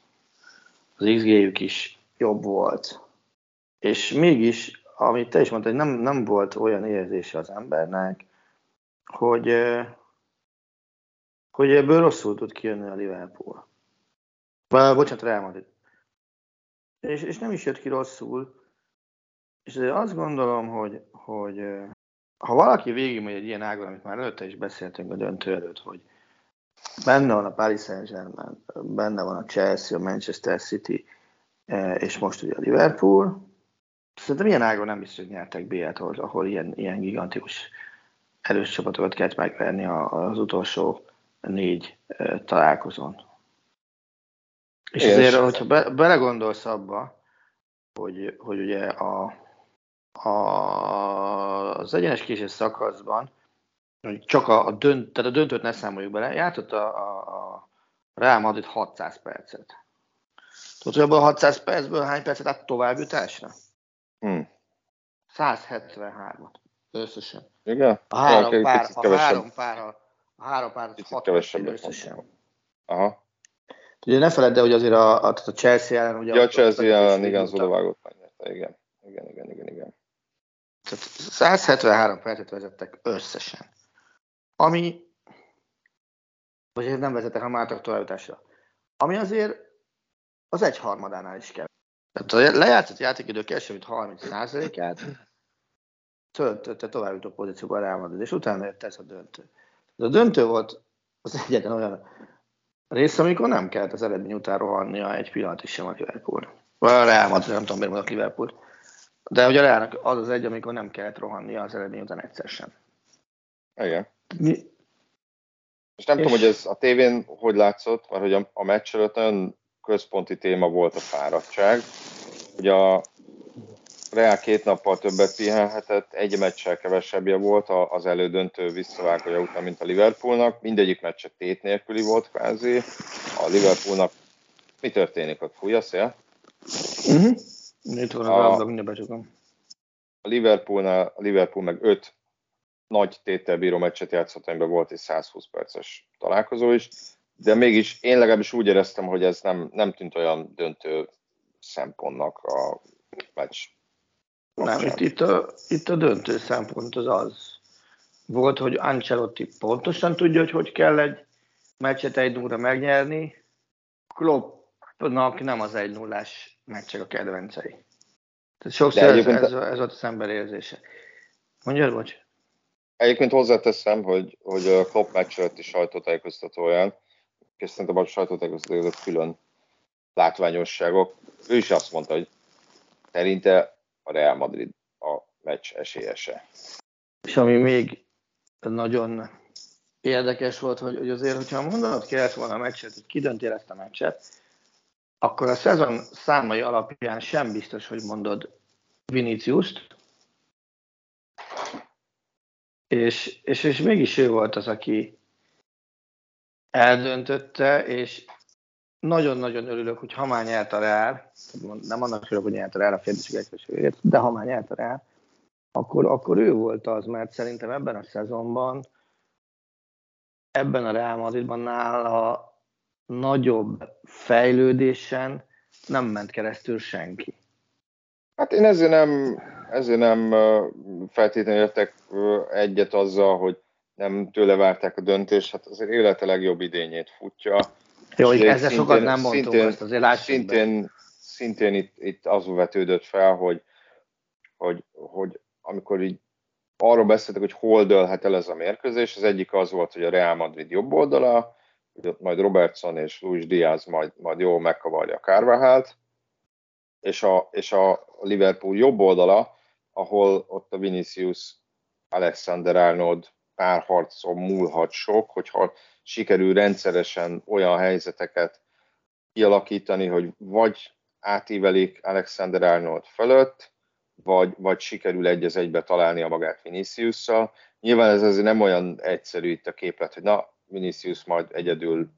Az xg is jobb volt. És mégis, amit te is mondtad, nem, nem volt olyan érzése az embernek, hogy, hogy ebből rosszul tud kijönni a Liverpool. Bocsánat, Real Madrid. És, és nem is jött ki rosszul, és azt gondolom, hogy, hogy ha valaki végigmegy egy ilyen ágon, amit már előtte is beszéltünk a döntő előtt, hogy Benne van a Paris Saint-Germain, benne van a Chelsea, a Manchester City, e, és most ugye a Liverpool. Szerintem ilyen ágon nem biztos, hogy nyertek b ahol, ilyen, ilyen gigantikus erős csapatokat kellett megverni az utolsó négy e, találkozón. És, és azért, hogyha be, belegondolsz abba, hogy, hogy ugye a, a, az egyenes késés szakaszban csak a, a, dönt, tehát a döntőt ne számoljuk bele, játszott a, a, a Real Madrid 600 percet. Tudod, hogy abban a 600 percből hány percet állt továbbjutásra? Hmm. 173-at összesen. Igen? A három ja, pár, a három pár, a három pár, hat kevesebb összesen. Aha. Ugye ne feledd el, hogy azért a, a, a Chelsea ellen... Ugye ja, a Chelsea ellen igen, az odavágott megnyerte, igen. Igen, igen, igen, igen. Tehát 173 percet vezettek összesen ami, vagy ez nem vezetek, hanem álltak továbbításra, ami azért az egy harmadánál is kell. Tehát a lejátszott játékidő kevesebb, mint 30%-át töltötte továbbító pozícióban rámadod, és utána jött ez a döntő. Ez a döntő volt az egyetlen olyan rész, amikor nem kellett az eredmény után rohannia egy pillanat is sem a Liverpool. Vagy a Real Madrid, nem tudom, miért mondok Liverpool. De ugye a Realnak az az egy, amikor nem kellett rohannia az eredmény után egyszer sem. Igen És nem és... tudom, hogy ez a tévén hogy látszott, mert hogy a, a meccs előtt nagyon központi téma volt a fáradtság. Ugye a Real két nappal többet pihenhetett, egy meccsel kevesebbje volt az elődöntő visszavágója után, mint a Liverpoolnak. Mindegyik meccse tét nélküli volt kvázi. A Liverpoolnak mi történik ott? Fúj a szél? Uh-huh. Itt van a, a, a Liverpoolnál, a Liverpool meg öt nagy tétel bíró meccset játszott, amiben volt egy 120 perces találkozó is, de mégis én legalábbis úgy éreztem, hogy ez nem, nem tűnt olyan döntő szempontnak a meccs. Nem, itt, itt, a, itt a döntő szempont az az volt, hogy Ancelotti pontosan tudja, hogy hogy kell egy meccset egy 0 megnyerni, Kloppnak nem az egy nullás meccsek a kedvencei. Tehát sokszor ez, ez, ez volt az ember érzése. Mondjad, bocs? Egyébként hozzáteszem, hogy, hogy a Klopp meccs előtti sajtótájékoztatóján, és szerintem a sajtótájékoztatóján külön látványosságok, ő is azt mondta, hogy szerinte a Real Madrid a meccs esélyese. És ami még nagyon érdekes volt, hogy, hogy azért, hogyha mondanod kellett volna a meccset, hogy ki dönti ezt a meccset, akkor a szezon számai alapján sem biztos, hogy mondod Vinicius-t, és, és, és mégis ő volt az, aki eldöntötte, és nagyon-nagyon örülök, hogy ha már nyert a Real, nem annak örülök, hogy nyert a férdeségekre, de ha már nyert a Real, akkor, akkor ő volt az, mert szerintem ebben a szezonban, ebben a Real Madridban nála nagyobb fejlődésen nem ment keresztül senki. Hát én ezért nem, ezért nem feltétlenül értek egyet azzal, hogy nem tőle várták a döntést, hát azért élete legjobb idényét futja. Jó, ezzel szintén, sokat nem mondtunk, szintén, azt azért lássuk szintén, be. szintén itt, itt az vetődött fel, hogy, hogy, hogy amikor így arról beszéltek, hogy hol dőlhet el ez a mérkőzés, az egyik az volt, hogy a Real Madrid jobb oldala, hogy ott majd Robertson és Luis Diaz majd, majd jól megkavarja a Carvajalt, és a, és a Liverpool jobb oldala, ahol ott a Vinicius Alexander Arnold párharcon múlhat sok, hogyha sikerül rendszeresen olyan helyzeteket kialakítani, hogy vagy átívelik Alexander Arnold fölött, vagy, vagy sikerül egy az egybe találni a magát Vinicius-szal. Nyilván ez azért nem olyan egyszerű itt a képlet, hogy na, Vinicius majd egyedül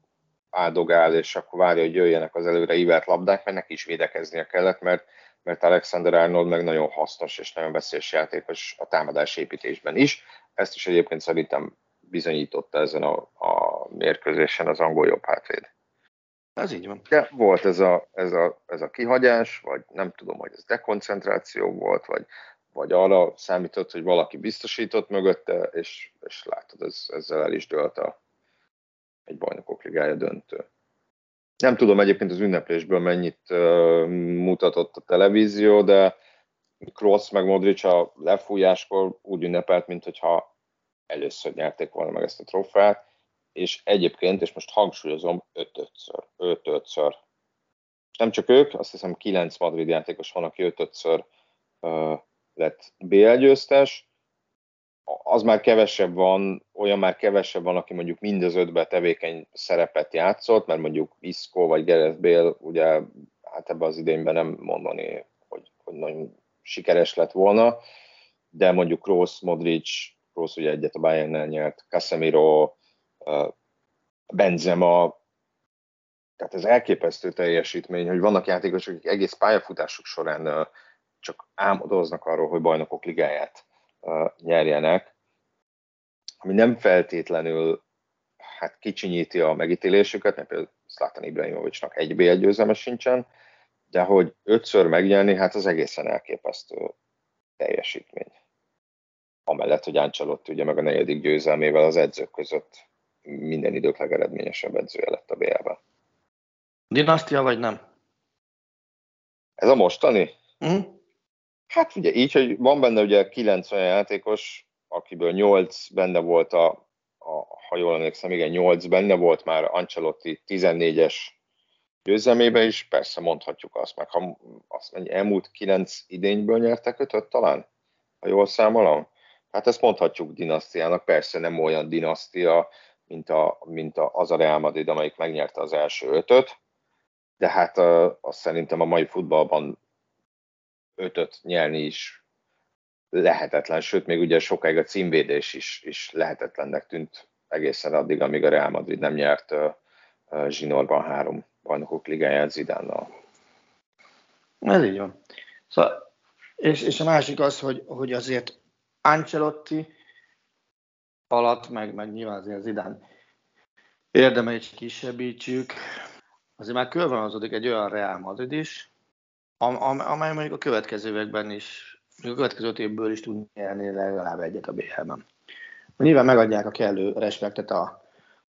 áldogál, és akkor várja, hogy jöjjenek az előre ívelt labdák, mert neki is védekeznie kellett, mert, mert Alexander Arnold meg nagyon hasznos és nagyon veszélyes játékos a támadás építésben is. Ezt is egyébként szerintem bizonyította ezen a, a mérkőzésen az angol jobb hátvéd. Ez így van. De volt ez a, ez, a, ez a kihagyás, vagy nem tudom, hogy ez dekoncentráció volt, vagy, vagy arra számított, hogy valaki biztosított mögötte, és, és látod, ez, ezzel el is dőlt a, egy bajnokok ligája döntő. Nem tudom egyébként az ünneplésből mennyit mutatott a televízió, de Kroos meg Modric a lefújáskor úgy ünnepelt, mintha először nyerték volna meg ezt a trófeát, és egyébként, és most hangsúlyozom, 5-5-ször. 5-5-ször. Nem csak ők, azt hiszem 9 Madrid játékos van, aki 5-5-ször uh, lett BL győztes, az már kevesebb van, olyan már kevesebb van, aki mondjuk mind az ötben tevékeny szerepet játszott, mert mondjuk Isco vagy Gareth Bale, ugye hát ebben az idényben nem mondani, hogy, hogy nagyon sikeres lett volna, de mondjuk Kroos, Modric, Kroos ugye egyet a bayern nyert, Casemiro, Benzema, tehát ez elképesztő teljesítmény, hogy vannak játékosok, akik egész pályafutásuk során csak álmodoznak arról, hogy bajnokok ligáját nyerjenek, ami nem feltétlenül hát kicsinyíti a megítélésüket, mert például Zlatan Ibrahimovicsnak egy BL győzelme sincsen, de hogy ötször megnyerni, hát az egészen elképesztő teljesítmény. Amellett, hogy Ancelotti ugye meg a negyedik győzelmével az edzők között minden idők legeredményesebb edzője lett a BL-ben. Dinasztia vagy nem? Ez a mostani? Mm. Hát ugye így, hogy van benne ugye 9 olyan játékos, akiből 8 benne volt a, a ha jól emlékszem, igen, 8 benne volt már Ancelotti 14-es győzelmébe is, persze mondhatjuk azt, meg ha azt mondja, elmúlt 9 idényből nyertek ötöt talán, ha jól számolom. Hát ezt mondhatjuk dinasztiának, persze nem olyan dinasztia, mint, a, mint a, az a Real Madrid, amelyik megnyerte az első ötöt, de hát uh, azt szerintem a mai futballban ötöt nyerni is lehetetlen, sőt, még ugye sokáig a címvédés is, is lehetetlennek tűnt egészen addig, amíg a Real Madrid nem nyert zsinórban három bajnokok ligáját Zidánnal. Ez így van. Szóval, és, és a másik az, hogy, hogy azért Ancelotti alatt, meg, meg nyilván azért Zidán érdemei is kisebbítsük, azért már körvonalazódik egy olyan Real Madrid is, amely mondjuk a következő években is, a következő évből is tud nyerni legalább egyet a BL-ben. Nyilván megadják a kellő respektet a,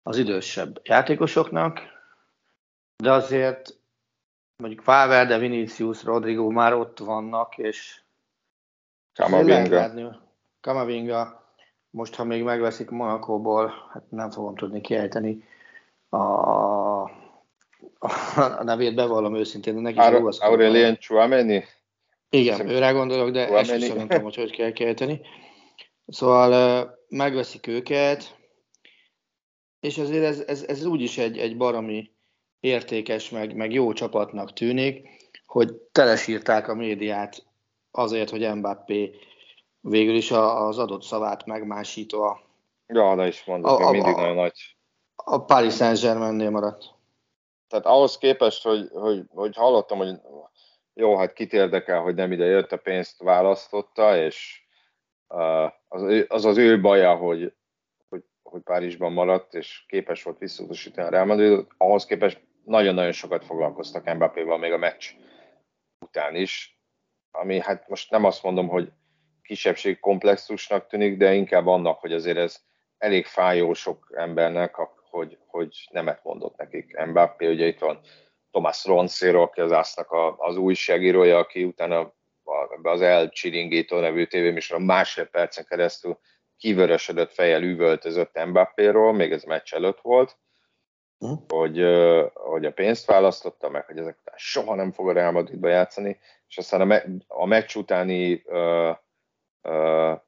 az idősebb játékosoknak, de azért mondjuk Valverde, Vinicius, Rodrigo már ott vannak, és Kamavinga. Kamavinga, most ha még megveszik Monakóból, hát nem fogom tudni kiejteni a, a nevét bevallom őszintén, de neki Ar- az Aurelien Chouameni? Igen, Hiszem, őre gondolok, de sem nem tudom, hogy hogy kell kiejteni. Szóval megveszik őket, és azért ez, ez, ez úgyis egy, egy barami értékes, meg, meg jó csapatnak tűnik, hogy telesírták a médiát azért, hogy Mbappé végül is az adott szavát megmásítva. Ja, de is mondod, a, a, mindig nagyon nagy. A Paris Saint-Germainnél maradt. Tehát ahhoz képest, hogy, hogy, hogy hallottam, hogy jó, hát kit érdekel, hogy nem ide jött, a pénzt választotta, és uh, az, az ő baja, hogy, hogy, hogy Párizsban maradt, és képes volt visszautasítani a Real Madrid, ahhoz képest nagyon-nagyon sokat foglalkoztak Mbappéval még a meccs után is, ami hát most nem azt mondom, hogy kisebbség komplexusnak tűnik, de inkább annak, hogy azért ez elég fájó sok embernek, hogy, hogy nemet mondott nekik Mbappé. Ugye itt van Thomas Roncero, aki az ásznak az újságírója, aki utána az El Csiringító nevű tévéműsoron másfél percen keresztül kivörösödött fejjel üvöltözött Mbappéról, még ez meccs előtt volt, hm? hogy, hogy a pénzt választotta meg, hogy ezek után soha nem fog a Real Madridba játszani, és aztán a, me- a meccs utáni uh, uh,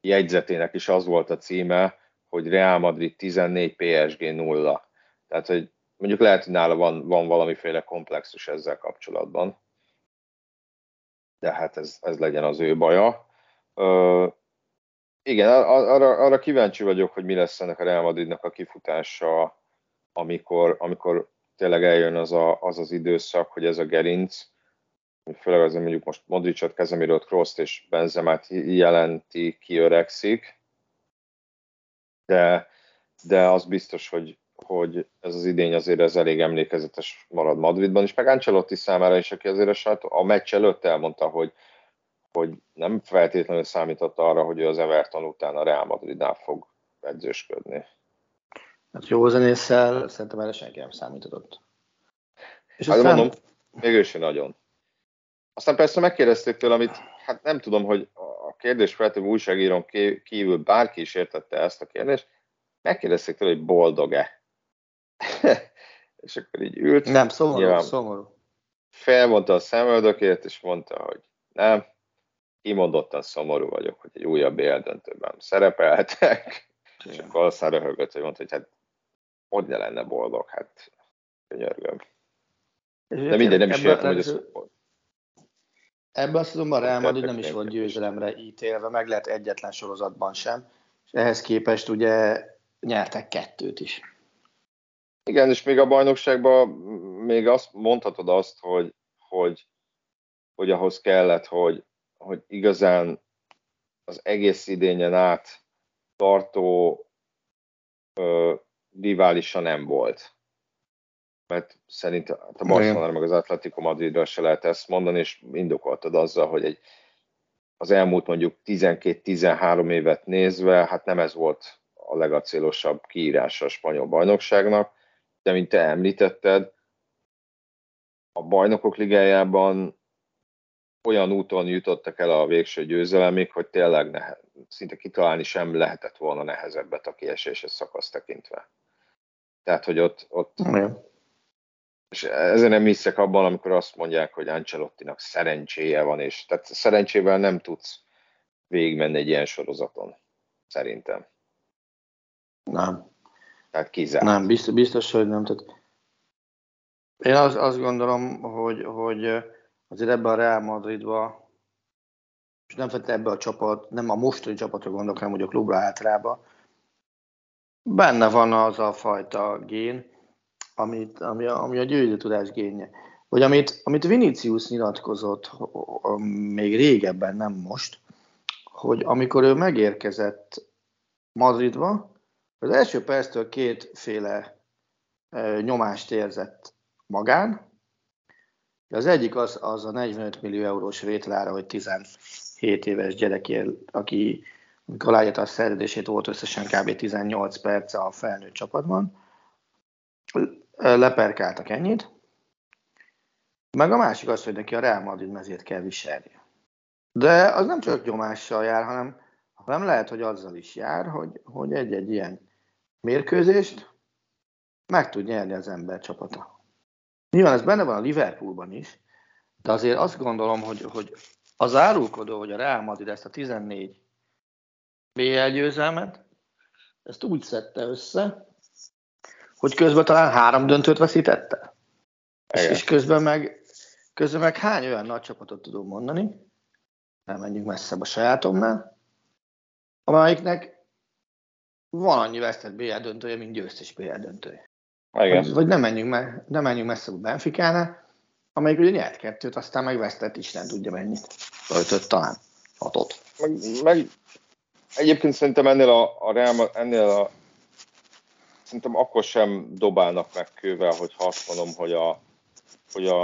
jegyzetének is az volt a címe, hogy Real Madrid 14, PSG 0. Tehát, hogy mondjuk lehet, hogy nála van, van valamiféle komplexus ezzel kapcsolatban. De hát ez, ez legyen az ő baja. Uh, igen, arra, arra kíváncsi vagyok, hogy mi lesz ennek a Real Madridnak a kifutása, amikor, amikor tényleg eljön az, a, az az időszak, hogy ez a gerinc, főleg azért mondjuk most Modricot, Casemirot, Krooszt és Benzemát jelenti, kiöregszik, de, de az biztos, hogy, hogy ez az idény azért ez elég emlékezetes marad Madridban is, meg Ancelotti számára is, aki azért a, a meccs előtt elmondta, hogy, hogy nem feltétlenül számított arra, hogy ő az Everton után a Real Madridnál fog edzősködni. Hát jó zenésszel szerintem erre senki nem számított. És hát aztán... mondom, még ő sem nagyon. Aztán persze megkérdezték tőle, amit hát nem tudom, hogy a kérdés feltevő újságírón kívül bárki is értette ezt a kérdést, megkérdezték tőle, hogy boldog-e. és akkor így ült. Nem, szomorú, nyilván, szomorú. Felmondta a szemöldökét, és mondta, hogy nem, kimondottan szomorú vagyok, hogy egy újabb éldöntőben szerepelhetek. Igen. És akkor aztán röhögött, hogy mondta, hogy hát hogy ne lenne boldog, hát könyörgöm. De minden nem is értem, hogy ez Ebben a szezonban Real Madrid nem is volt győzelemre ítélve, meg lehet egyetlen sorozatban sem, és ehhez képest ugye nyertek kettőt is. Igen, és még a bajnokságban még azt mondhatod azt, hogy, hogy, hogy ahhoz kellett, hogy, hogy igazán az egész idényen át tartó ö, riválisa nem volt mert szerint hát a Barcelona meg az Atletico Madridra se lehet ezt mondani, és indokoltad azzal, hogy egy, az elmúlt mondjuk 12-13 évet nézve, hát nem ez volt a legacélosabb kiírása a spanyol bajnokságnak, de mint te említetted, a bajnokok ligájában olyan úton jutottak el a végső győzelemig, hogy tényleg nehe, szinte kitalálni sem lehetett volna nehezebbet a kieséses szakasz tekintve. Tehát, hogy ott, ott, és ezen nem hiszek abban, amikor azt mondják, hogy Ancelottinak szerencséje van, és tehát szerencsével nem tudsz végigmenni egy ilyen sorozaton, szerintem. Nem. Tehát kizárt. Nem, biztos, biztos hogy nem. Tehát én az, azt gondolom, hogy, hogy azért ebben a Real Madridba, és nem feltétlenül ebbe a csapat, nem a mostani csapatra gondolok, hanem hogy a klubra általában, benne van az a fajta gén, amit, ami, ami a győző tudás génje. Vagy amit, amit Vinicius nyilatkozott még régebben, nem most, hogy amikor ő megérkezett Madridba, az első perctől kétféle nyomást érzett magán. Az egyik az, az a 45 millió eurós vételára, hogy 17 éves gyerekért, aki amikor aláírta a szerződését, volt összesen kb. 18 perce a felnőtt csapatban, leperkáltak ennyit. Meg a másik az, hogy neki a Real Madrid mezét kell viselni. De az nem csak nyomással jár, hanem, hanem lehet, hogy azzal is jár, hogy, hogy egy-egy ilyen mérkőzést meg tud nyerni az ember csapata. Nyilván ez benne van a Liverpoolban is, de azért azt gondolom, hogy, hogy az árulkodó, hogy a Real Madrid ezt a 14 BL győzelmet, ezt úgy szedte össze, hogy közben talán három döntőt veszítette. És, és közben, meg, közben meg hány olyan nagy csapatot tudom mondani, nem menjünk messzebb a sajátomnál, amelyiknek van annyi vesztett BL döntője, mint győztes BL döntője. Igen. Vagy, vagy nem, menjünk, me, nem menjünk messzebb a Benficánál, amelyik ugye nyert kettőt, aztán megvesztett Isten tudja mennyit. Ötöt talán, hatot. Meg, meg egyébként szerintem ennél a, a Real, ennél a szerintem akkor sem dobálnak meg kővel, hogy azt mondom, hogy a, hogy a,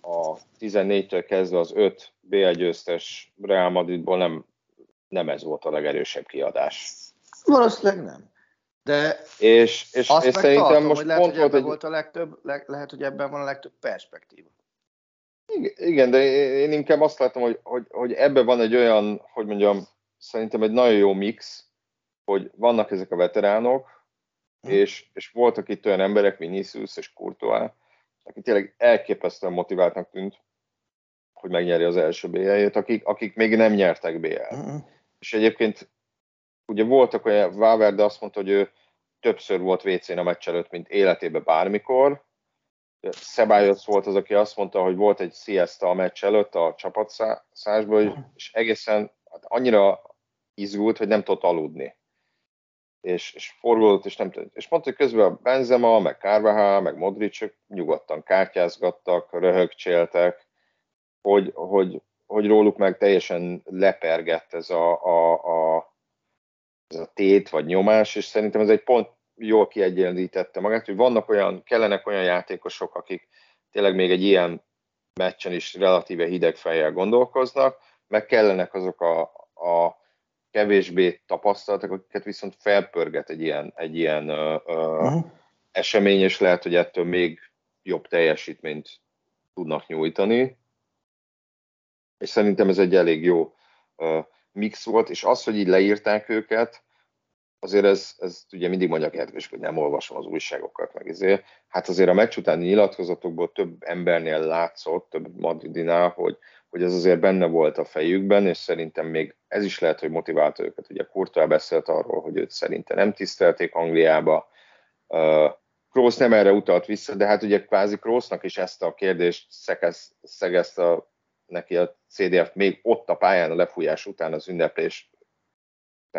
a 14-től kezdve az 5 BL győztes Real Madridból nem, nem ez volt a legerősebb kiadás. Valószínűleg nem. De és, és, azt és szerintem tartom, most hogy lehet, pont hogy ebben egy... volt a legtöbb, le, lehet, hogy ebben van a legtöbb perspektíva. Igen, de én inkább azt látom, hogy, hogy, hogy ebben van egy olyan, hogy mondjam, szerintem egy nagyon jó mix, hogy vannak ezek a veteránok, és, és voltak itt olyan emberek, Vinicius és Courtois, aki tényleg elképesztően motiváltnak tűnt, hogy megnyeri az első BL-jét, akik, akik még nem nyertek BL. Hm. És egyébként ugye voltak olyan, Valverde azt mondta, hogy ő többször volt WC-n a meccs előtt, mint életében bármikor. Szebályos volt az, aki azt mondta, hogy volt egy siesta a meccs előtt a csapatszásból, és egészen hát annyira izgult, hogy nem tudott aludni. És, és forgódott, és nem tudott. És mondta, hogy közben a Benzema, meg Carvajal, meg Modric nyugodtan kártyázgattak, röhögcséltek, hogy, hogy, hogy róluk meg teljesen lepergett ez a, a, a, ez a tét vagy nyomás, és szerintem ez egy pont jól kiegyenlítette magát, hogy vannak olyan, kellenek olyan játékosok, akik tényleg még egy ilyen meccsen is relatíve hideg fejjel gondolkoznak, meg kellenek azok a, a kevésbé tapasztaltak, akiket viszont felpörget egy ilyen, egy ilyen ö, uh-huh. esemény, és lehet, hogy ettől még jobb teljesítményt tudnak nyújtani. És szerintem ez egy elég jó ö, mix volt, és az, hogy így leírták őket, azért ez, ez ugye mindig mondja kedves, hogy nem olvasom az újságokat, meg ezért. Hát azért a meccs utáni nyilatkozatokból több embernél látszott, több Madridinál, hogy, hogy ez azért benne volt a fejükben, és szerintem még ez is lehet, hogy motiválta őket. Ugye Kurtól beszélt arról, hogy őt szerinte nem tisztelték Angliába, Kroos nem erre utalt vissza, de hát ugye kvázi Kroosnak is ezt a kérdést szegezte neki a CDF még ott a pályán a lefújás után az ünneplés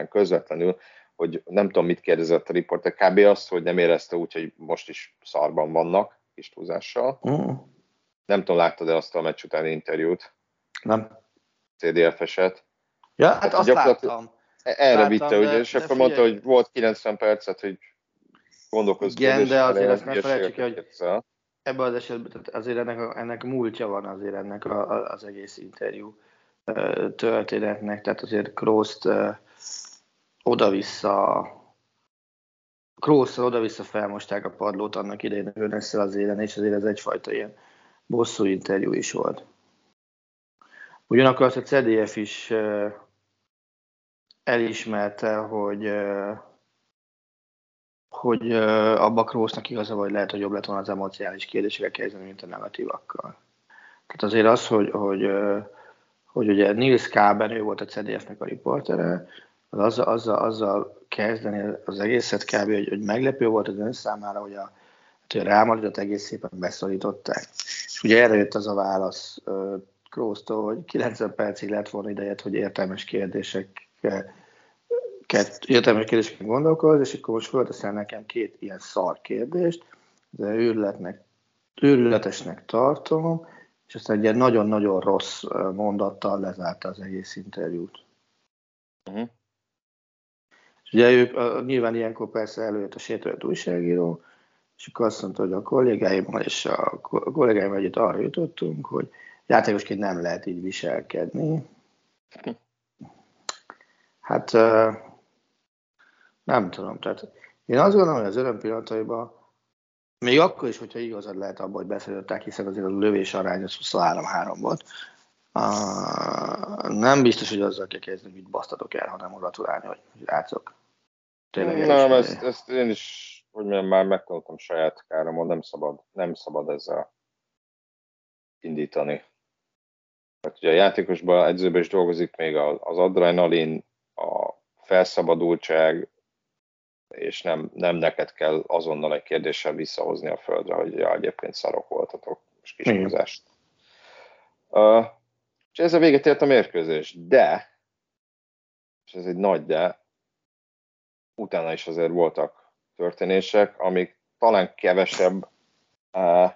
közvetlenül, hogy nem tudom, mit kérdezett a riporter, kb. azt, hogy nem érezte úgy, hogy most is szarban vannak, kis túlzással. Mm. Nem tudom, láttad-e azt a meccs utáni interjút? Nem. CDF-eset. Ja, hát, hát azt láttam. Erre láttam, vitte, ugye, és akkor mondta, hogy volt 90 percet, hogy gondolkozott. Igen, de azért ezt ne felejtsük hogy ebben az esetben tehát azért ennek, a, ennek múltja van azért ennek a, a, az egész interjú történetnek, tehát azért Krooszt oda-vissza Krosszal oda-vissza felmosták a padlót annak idején Önesszel az élen, és azért ez egyfajta ilyen bosszú interjú is volt. Ugyanakkor azt a CDF is elismerte, hogy hogy abba Krósznak igaza, vagy lehet, hogy jobb lett volna az emocionális kérdésekkel kezdeni, mint a negatívakkal. Tehát azért az, hogy, hogy, hogy ugye Nils Káben, ő volt a CDF-nek a riportere, azzal, azzal, azzal kezdeni az egészet kb. Hogy, hogy meglepő volt az ön számára, hogy a, hogy a Real egész szépen beszorították. És ugye erre jött az a válasz Krósztól, hogy 90 percig lett volna idejét, hogy értelmes kérdések értelmes kérdéseket gondolkoz, és akkor most fölteszel nekem két ilyen szar kérdést, de őrületnek, őrületesnek tartom, és aztán egy ilyen nagyon-nagyon rossz mondattal lezárta az egész interjút. Uh-huh. És ugye ők, nyilván ilyenkor persze előjött a sétált újságíró, és akkor azt mondta, hogy a kollégáimmal és a kollégáimmal együtt arra jutottunk, hogy játékosként nem lehet így viselkedni. Hát nem tudom, tehát én azt gondolom, hogy az öröm pillanataiban, még akkor is, hogyha igazad lehet abban, hogy beszélődtek, hiszen azért a lövés arány az 23-3 volt, uh, nem biztos, hogy azzal kell kezdeni, hogy basztatok el, hanem gratulálni, hogy játszok. Tényleg nem, ezt, ezt, én is, hogy mondjam, már megtanultam saját káromon, nem szabad, nem szabad ezzel indítani. Tehát ugye a játékosban, edzőben is dolgozik még az adrenalin, a felszabadultság, és nem, nem neked kell azonnal egy kérdéssel visszahozni a földre, hogy ja, egyébként szarok voltatok, és kismozást. Uh, és ez a véget ért a mérkőzés, de, és ez egy nagy de, utána is azért voltak történések, amik talán kevesebb uh,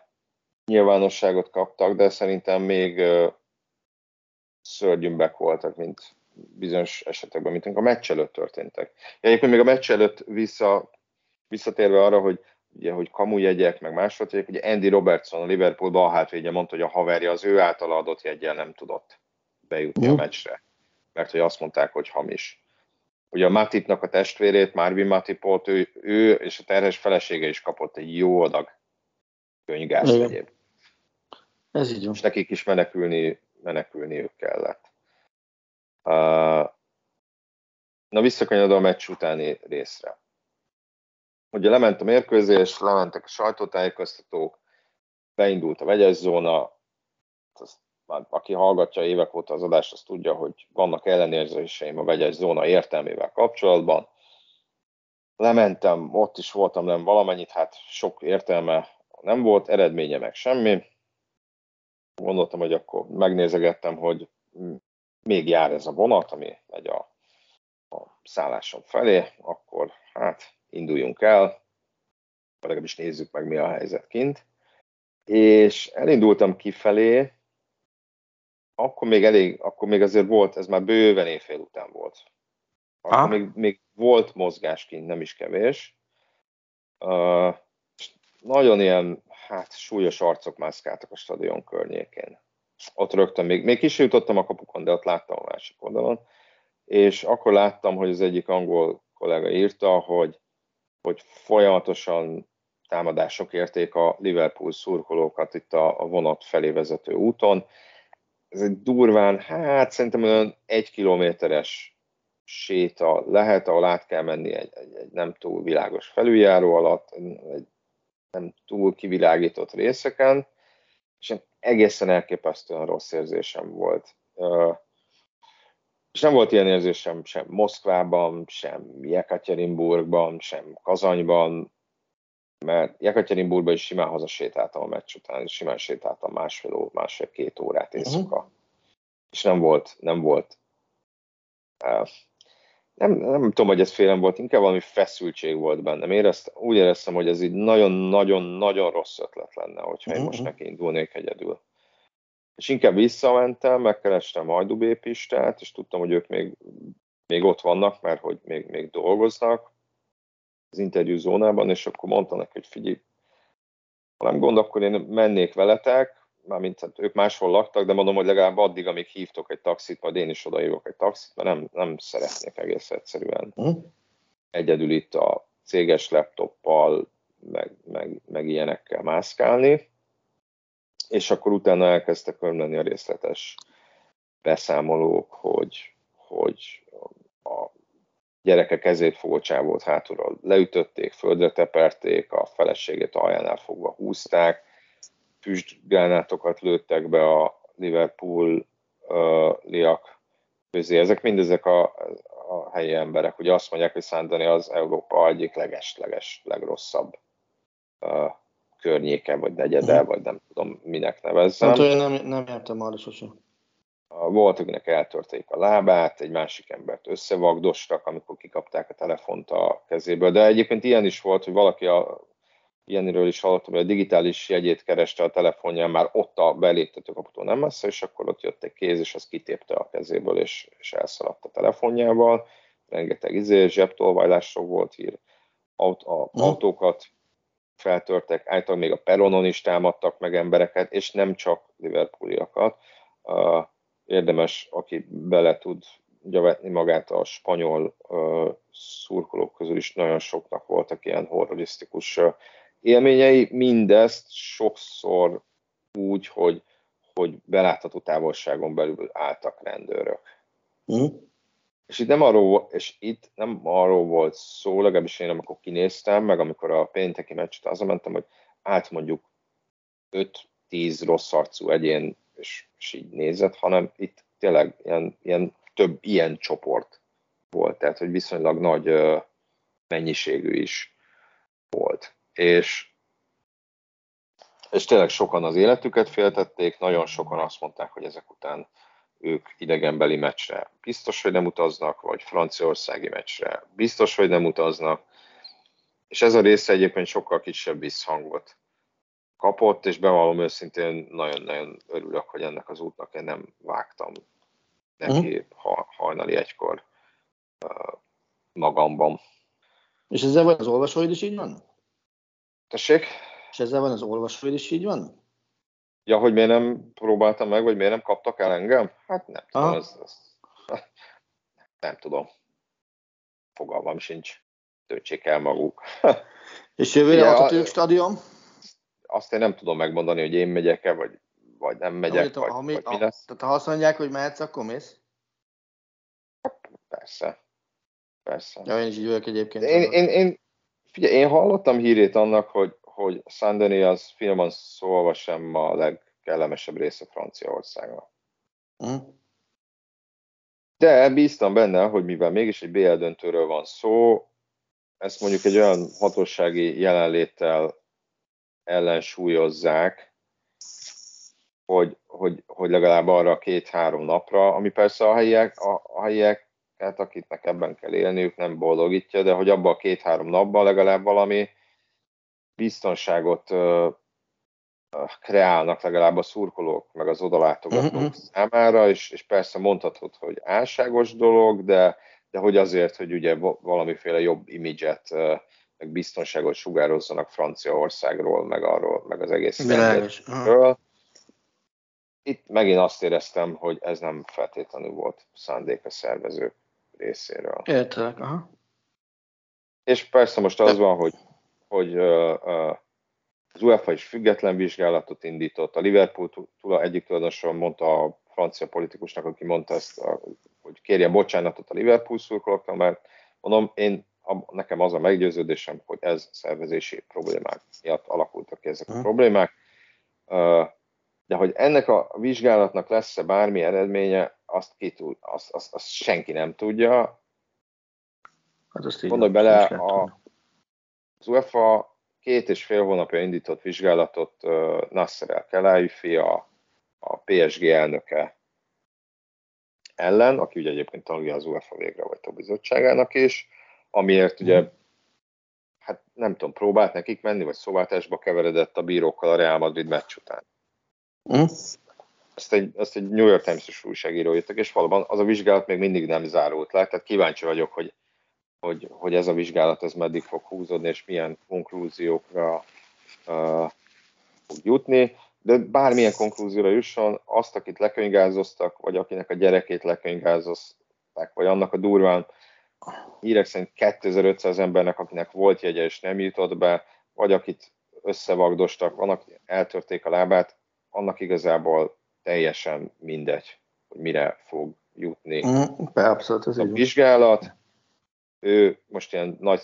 nyilvánosságot kaptak, de szerintem még uh, szörnyűbbek voltak, mint bizonyos esetekben, mint a meccs előtt történtek. Egyébként még a meccs előtt vissza, visszatérve arra, hogy ugye, hogy kamujegyek, meg másodjegyek, ugye Andy Robertson, a Liverpool bal hátvédje mondta, hogy a haverja az ő által adott jegyel nem tudott bejutni uh. a meccsre, mert hogy azt mondták, hogy hamis. Ugye a Matipnak a testvérét, Marvin Matipot, ő, ő és a terhes felesége is kapott egy jó adag könygáz egyéb. Ez így van. És nekik is menekülni, menekülniük kellett. Na visszakanyodva a meccs utáni részre. Ugye lement a mérkőzés, lementek a sajtótájékoztatók, beindult a vegyes zóna, azt, már aki hallgatja évek óta az adást, az tudja, hogy vannak ellenérzéseim a vegyes zóna értelmével kapcsolatban. Lementem, ott is voltam nem valamennyit, hát sok értelme nem volt, eredménye meg semmi. Gondoltam, hogy akkor megnézegettem, hogy még jár ez a vonat, ami megy a, a szállásom felé, akkor hát induljunk el, legalábbis nézzük meg, mi a helyzet kint. És elindultam kifelé, akkor még elég, akkor még azért volt, ez már bőven éjfél után volt. Akkor még, még volt mozgás kint, nem is kevés. Uh, nagyon ilyen, hát súlyos arcok mászkáltak a stadion környékén ott rögtön még, még kis jutottam a kapukon, de ott láttam a másik oldalon, és akkor láttam, hogy az egyik angol kollega írta, hogy, hogy folyamatosan támadások érték a Liverpool szurkolókat itt a, a vonat felé vezető úton. Ez egy durván, hát szerintem olyan egy kilométeres séta lehet, ahol át kell menni egy, egy, egy nem túl világos felüljáró alatt, egy nem túl kivilágított részeken, és egészen elképesztően rossz érzésem volt. És nem volt ilyen érzésem sem Moszkvában, sem Jekaterinburgban, sem Kazanyban, mert Jekaterinburgban is simán hazasétáltam a meccs után, és simán sétáltam másfél, másfél-két órát éjszaka. Uh-huh. És nem volt, nem volt nem, nem tudom, hogy ez félem volt, inkább valami feszültség volt bennem. Érezt, úgy éreztem, hogy ez így nagyon-nagyon-nagyon rossz ötlet lenne, hogyha én most neki indulnék egyedül. És inkább visszamentem, megkerestem Majdu B. Pistát, és tudtam, hogy ők még, még ott vannak, mert hogy még, még dolgoznak az interjú zónában, és akkor mondta neki, hogy figyelj, ha nem gond, akkor én mennék veletek, mármint hát ők máshol laktak, de mondom, hogy legalább addig, amíg hívtok egy taxit, majd én is odahívok egy taxit, mert nem, nem szeretnék egész egyszerűen uh-huh. egyedül itt a céges laptoppal, meg, meg, meg ilyenekkel mászkálni. És akkor utána elkezdtek ömleni a részletes beszámolók, hogy, hogy a gyereke kezét fogó csávót hátulról leütötték, földre teperték, a feleségét aljánál fogva húzták, füstgránátokat lőttek be a Liverpool uh, liak közé. Ezek mindezek a, a helyi emberek. Ugye azt mondják, hogy Szándani az Európa egyik leges-leges, legrosszabb uh, környéke, vagy negyede, mm. vagy nem tudom, minek nevezzem. Hát, nem, nem jártam arra sosem. Volt, akinek eltörték a lábát, egy másik embert összevagdostak, amikor kikapták a telefont a kezéből. De egyébként ilyen is volt, hogy valaki a ilyenről is hallottam, hogy a digitális jegyét kereste a telefonján, már ott a beléptetőkaputó nem messze, és akkor ott jött egy kéz, és az kitépte a kezéből, és, és elszaladt a telefonjával. Rengeteg izé, zsebtolvajlásról volt hír, aut, a, autókat feltörtek, általában még a peronon is támadtak meg embereket, és nem csak Liverpooliakat. Érdemes, aki bele tud vetni magát a spanyol uh, szurkolók közül is nagyon soknak voltak ilyen horrorisztikus uh, élményei, mindezt sokszor úgy, hogy, hogy belátható távolságon belül álltak rendőrök. Mm. És itt nem arról, és itt nem arról volt szó, legalábbis én amikor kinéztem, meg amikor a pénteki meccset hazamentem, hogy át mondjuk 5-10 rossz arcú egyén, és, és így nézett, hanem itt tényleg ilyen, ilyen több ilyen csoport volt, tehát hogy viszonylag nagy mennyiségű is volt és, és tényleg sokan az életüket féltették, nagyon sokan azt mondták, hogy ezek után ők idegenbeli meccsre biztos, hogy nem utaznak, vagy franciaországi meccsre biztos, hogy nem utaznak, és ez a része egyébként sokkal kisebb visszhangot kapott, és bevallom őszintén nagyon-nagyon örülök, hogy ennek az útnak én nem vágtam neki uh-huh. ha, hajnali egykor uh, magamban. És ezzel van az olvasóid is így van? Tessék? És ezzel van az olvasóid is így van? Ja, hogy miért nem próbáltam meg, vagy miért nem kaptak el engem? Hát nem tudom, ez, ez, nem tudom. Fogalmam sincs. Töltsék el maguk. És jövőre a Atatürk stadion? Azt én nem tudom megmondani, hogy én megyek-e, vagy, vagy nem megyek, ha, vagy, ha, mi, vagy mi lesz. Tehát ha azt mondják, hogy mehetsz, akkor mész? Persze. Persze. Ja, én is így vagyok egyébként. Én, én, én, Figyelj, én hallottam hírét annak, hogy, hogy Saint-Denis az finoman szólva sem a legkellemesebb része Franciaországnak. Mm. De bíztam benne, hogy mivel mégis egy BL döntőről van szó, ezt mondjuk egy olyan hatósági jelenléttel ellensúlyozzák, hogy, hogy, hogy legalább arra két-három napra, ami persze a helyiek, a, a helyiek hát akiknek ebben kell élniük, nem boldogítja, de hogy abban a két-három napban legalább valami biztonságot kreálnak legalább a szurkolók, meg az odalátogatók uh-huh. számára, és, és persze mondhatod, hogy álságos dolog, de, de hogy azért, hogy ugye valamiféle jobb imidzset, meg biztonságot sugározzanak Franciaországról, meg arról, meg az egész uh-huh. Itt megint azt éreztem, hogy ez nem feltétlenül volt szándék a szervezők részéről. Értelek, aha. És persze most az van, hogy, hogy az UEFA is független vizsgálatot indított. A Liverpool túl egyik tulajdonoson mondta a francia politikusnak, aki mondta ezt, hogy kérje bocsánatot a Liverpool szurkolóknak, mert mondom, én, nekem az a meggyőződésem, hogy ez szervezési problémák miatt alakultak ki ezek a problémák. De hogy ennek a vizsgálatnak lesz-e bármi eredménye, azt, ki tud, azt, azt, azt senki nem tudja. Hát azt Gondolj bele, a, az UEFA két és fél hónapja indított vizsgálatot uh, Nasser El Khelaifi, a, a PSG elnöke ellen, aki ugye egyébként tagja az UEFA végrehajtó bizottságának is, amiért ugye, mm. hát nem tudom, próbált nekik menni, vagy szóváltásba keveredett a bírókkal a Real Madrid meccs után. Mm ezt egy, ezt egy New York Times-os újságíró írtak, és valóban az a vizsgálat még mindig nem zárult le, tehát kíváncsi vagyok, hogy, hogy, hogy ez a vizsgálat ez meddig fog húzódni, és milyen konklúziókra uh, fog jutni, de bármilyen konklúzióra jusson, azt, akit lekönyvgázoztak, vagy akinek a gyerekét lekönyvgázozták, vagy annak a durván hírek szerint 2500 embernek, akinek volt jegye és nem jutott be, vagy akit összevagdostak, vannak eltörték a lábát, annak igazából teljesen mindegy, hogy mire fog jutni mm, abszolút, ez a vizsgálat. Ő most ilyen nagy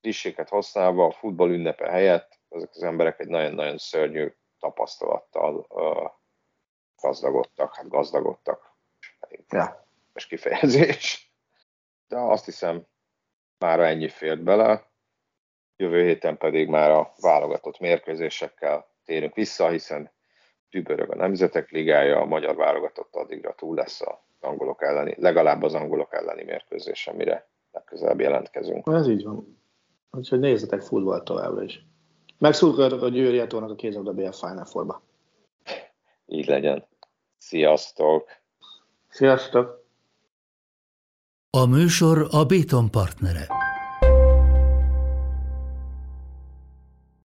klisséket használva a futball ünnepe helyett, ezek az emberek egy nagyon-nagyon szörnyű tapasztalattal uh, gazdagodtak, hát gazdagodtak. Ja. Most kifejezés. de azt hiszem már ennyi fért bele. Jövő héten pedig már a válogatott mérkőzésekkel térünk vissza, hiszen tübörög a Nemzetek Ligája, a magyar válogatott addigra túl lesz az angolok elleni, legalább az angolok elleni mérkőzés, amire legközelebb jelentkezünk. Ez így van. Úgyhogy nézzetek futballt továbbra is. Megszurkoljatok a Győri Etónak a kézabda BL Final Four-ba. Így legyen. Sziasztok! Sziasztok! A műsor a Béton partnere.